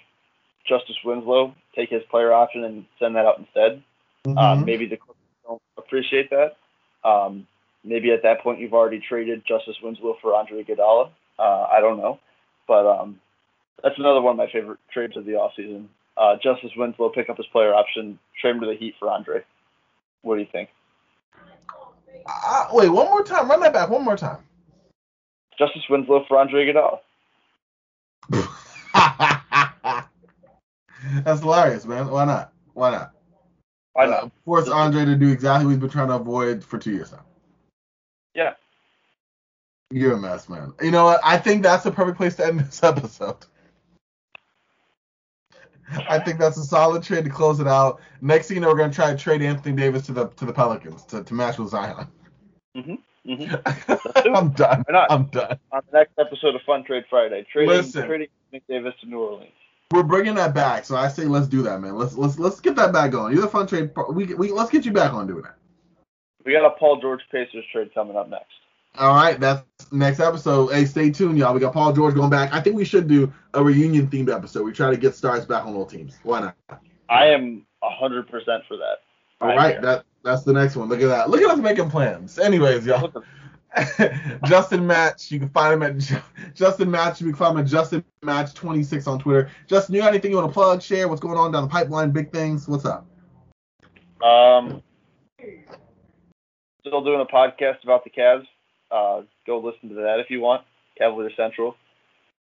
C: Justise Winslow take his player option and send that out instead.
B: Mhm.
C: Um, maybe the Clippers don't appreciate that. Um, maybe at that point you've already traded Justise Winslow for Andre Iguodala. Uh, I don't know, but um, that's another one of my favorite trades of the offseason. Uh, Justise Winslow pick up his player option, trade him to the Heat for Andre. What do you think?
B: Uh, wait, one more time. Run that back one more time.
C: Justise Winslow for Andre Iguodala.
B: That's hilarious, man. Why not? Why not?
C: I
B: Uh, force Andre to do exactly what he's been trying to avoid for two years now.
C: Yeah.
B: You're a mess, man. You know what? I think that's the perfect place to end this episode. I think that's a solid trade to close it out. Next thing you know, we're gonna try to trade Anthony Davis to the to the Pelicans to, to match with Zion.
C: hmm
B: I'm done. I'm done.
C: On the next episode of Fun Trade Friday, trading
B: Listen.
C: trading Nick Davis to New Orleans.
B: We're bringing that back, so I say let's do that, man. Let's let's let's get that back going. You're the fun trade. We we let's get you back on doing that.
C: We got a Paul George Pacers trade coming up next.
B: All right, that's next episode. Hey, stay tuned, y'all. We got Paul George going back. I think we should do a reunion themed episode. We try to get stars back on all teams. Why not?
C: I am hundred percent for that.
B: All right,
C: here.
B: that that's the next one. Look at that. Look at us making plans. Anyways, y'all. Justin Match, you can find him at Justin Match. You can find him at Justin Match 26 on Twitter. Justin, you got anything you want to plug, share? What's going on down the pipeline? Big things. What's up?
C: Um, still doing a podcast about the Cavs. Uh, go listen to that if you want. Cavalier Central.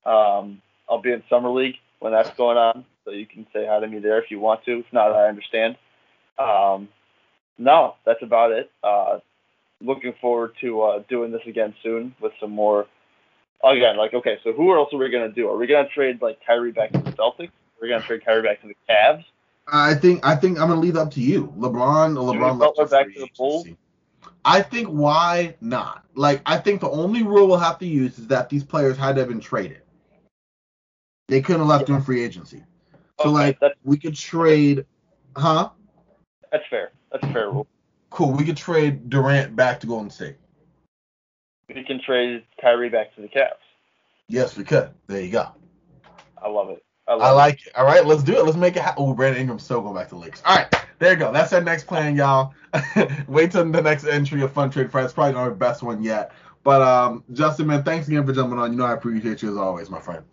C: Um, I'll be in summer league when that's going on, so you can say hi to me there if you want to. If not, I understand. Um, no, that's about it. Uh, looking forward to uh, doing this again soon with some more. Again, like okay, so who else are we gonna do? Are we gonna trade like Kyrie back to the Celtics? We're we gonna trade Kyrie back to the Cavs?
B: I think I think I'm gonna leave it up to you. LeBron, LeBron
C: Butler back to the Bulls.
B: I think why not? Like I think the only rule we'll have to use is that these players had to have been traded. They couldn't have left
C: Yeah.
B: in free agency. So
C: Okay,
B: like we could trade, huh?
C: that's fair. That's a fair rule.
B: Cool. We could trade Durant back to Golden State.
C: We can trade Kyrie back to the Cavs.
B: Yes, we could. There you go.
C: I love it. I, love
B: I like it. All right, let's do it. Let's make it happen. Oh, Brandon Ingram's still going back to the Lakers. All right, there you go. That's our next plan, y'all. Wait till the next entry of Fun Trade Friday. It's Probably not our best one yet. But um, Justin, man, thanks again for jumping on. You know I appreciate you as always, my friend.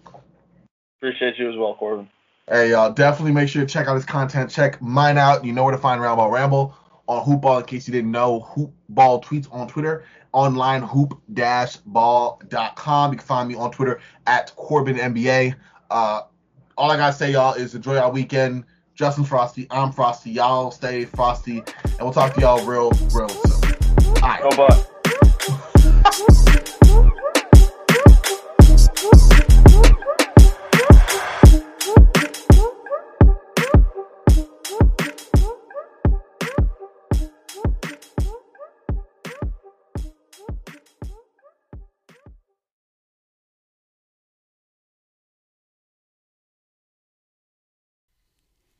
C: Appreciate you as well, Corbin.
B: Hey, y'all, definitely make sure to check out his content. Check mine out. You know where to find Roundball Ramble on Hoopball in case you didn't know. Hoopball tweets on Twitter, online hoop-ball.com. You can find me on Twitter at Corbin NBA. Uh, all I gotta say, y'all, is enjoy our weekend. Justin Frosty, I'm Frosty. Y'all stay frosty, and we'll talk to y'all real, real soon. All right.
C: Oh,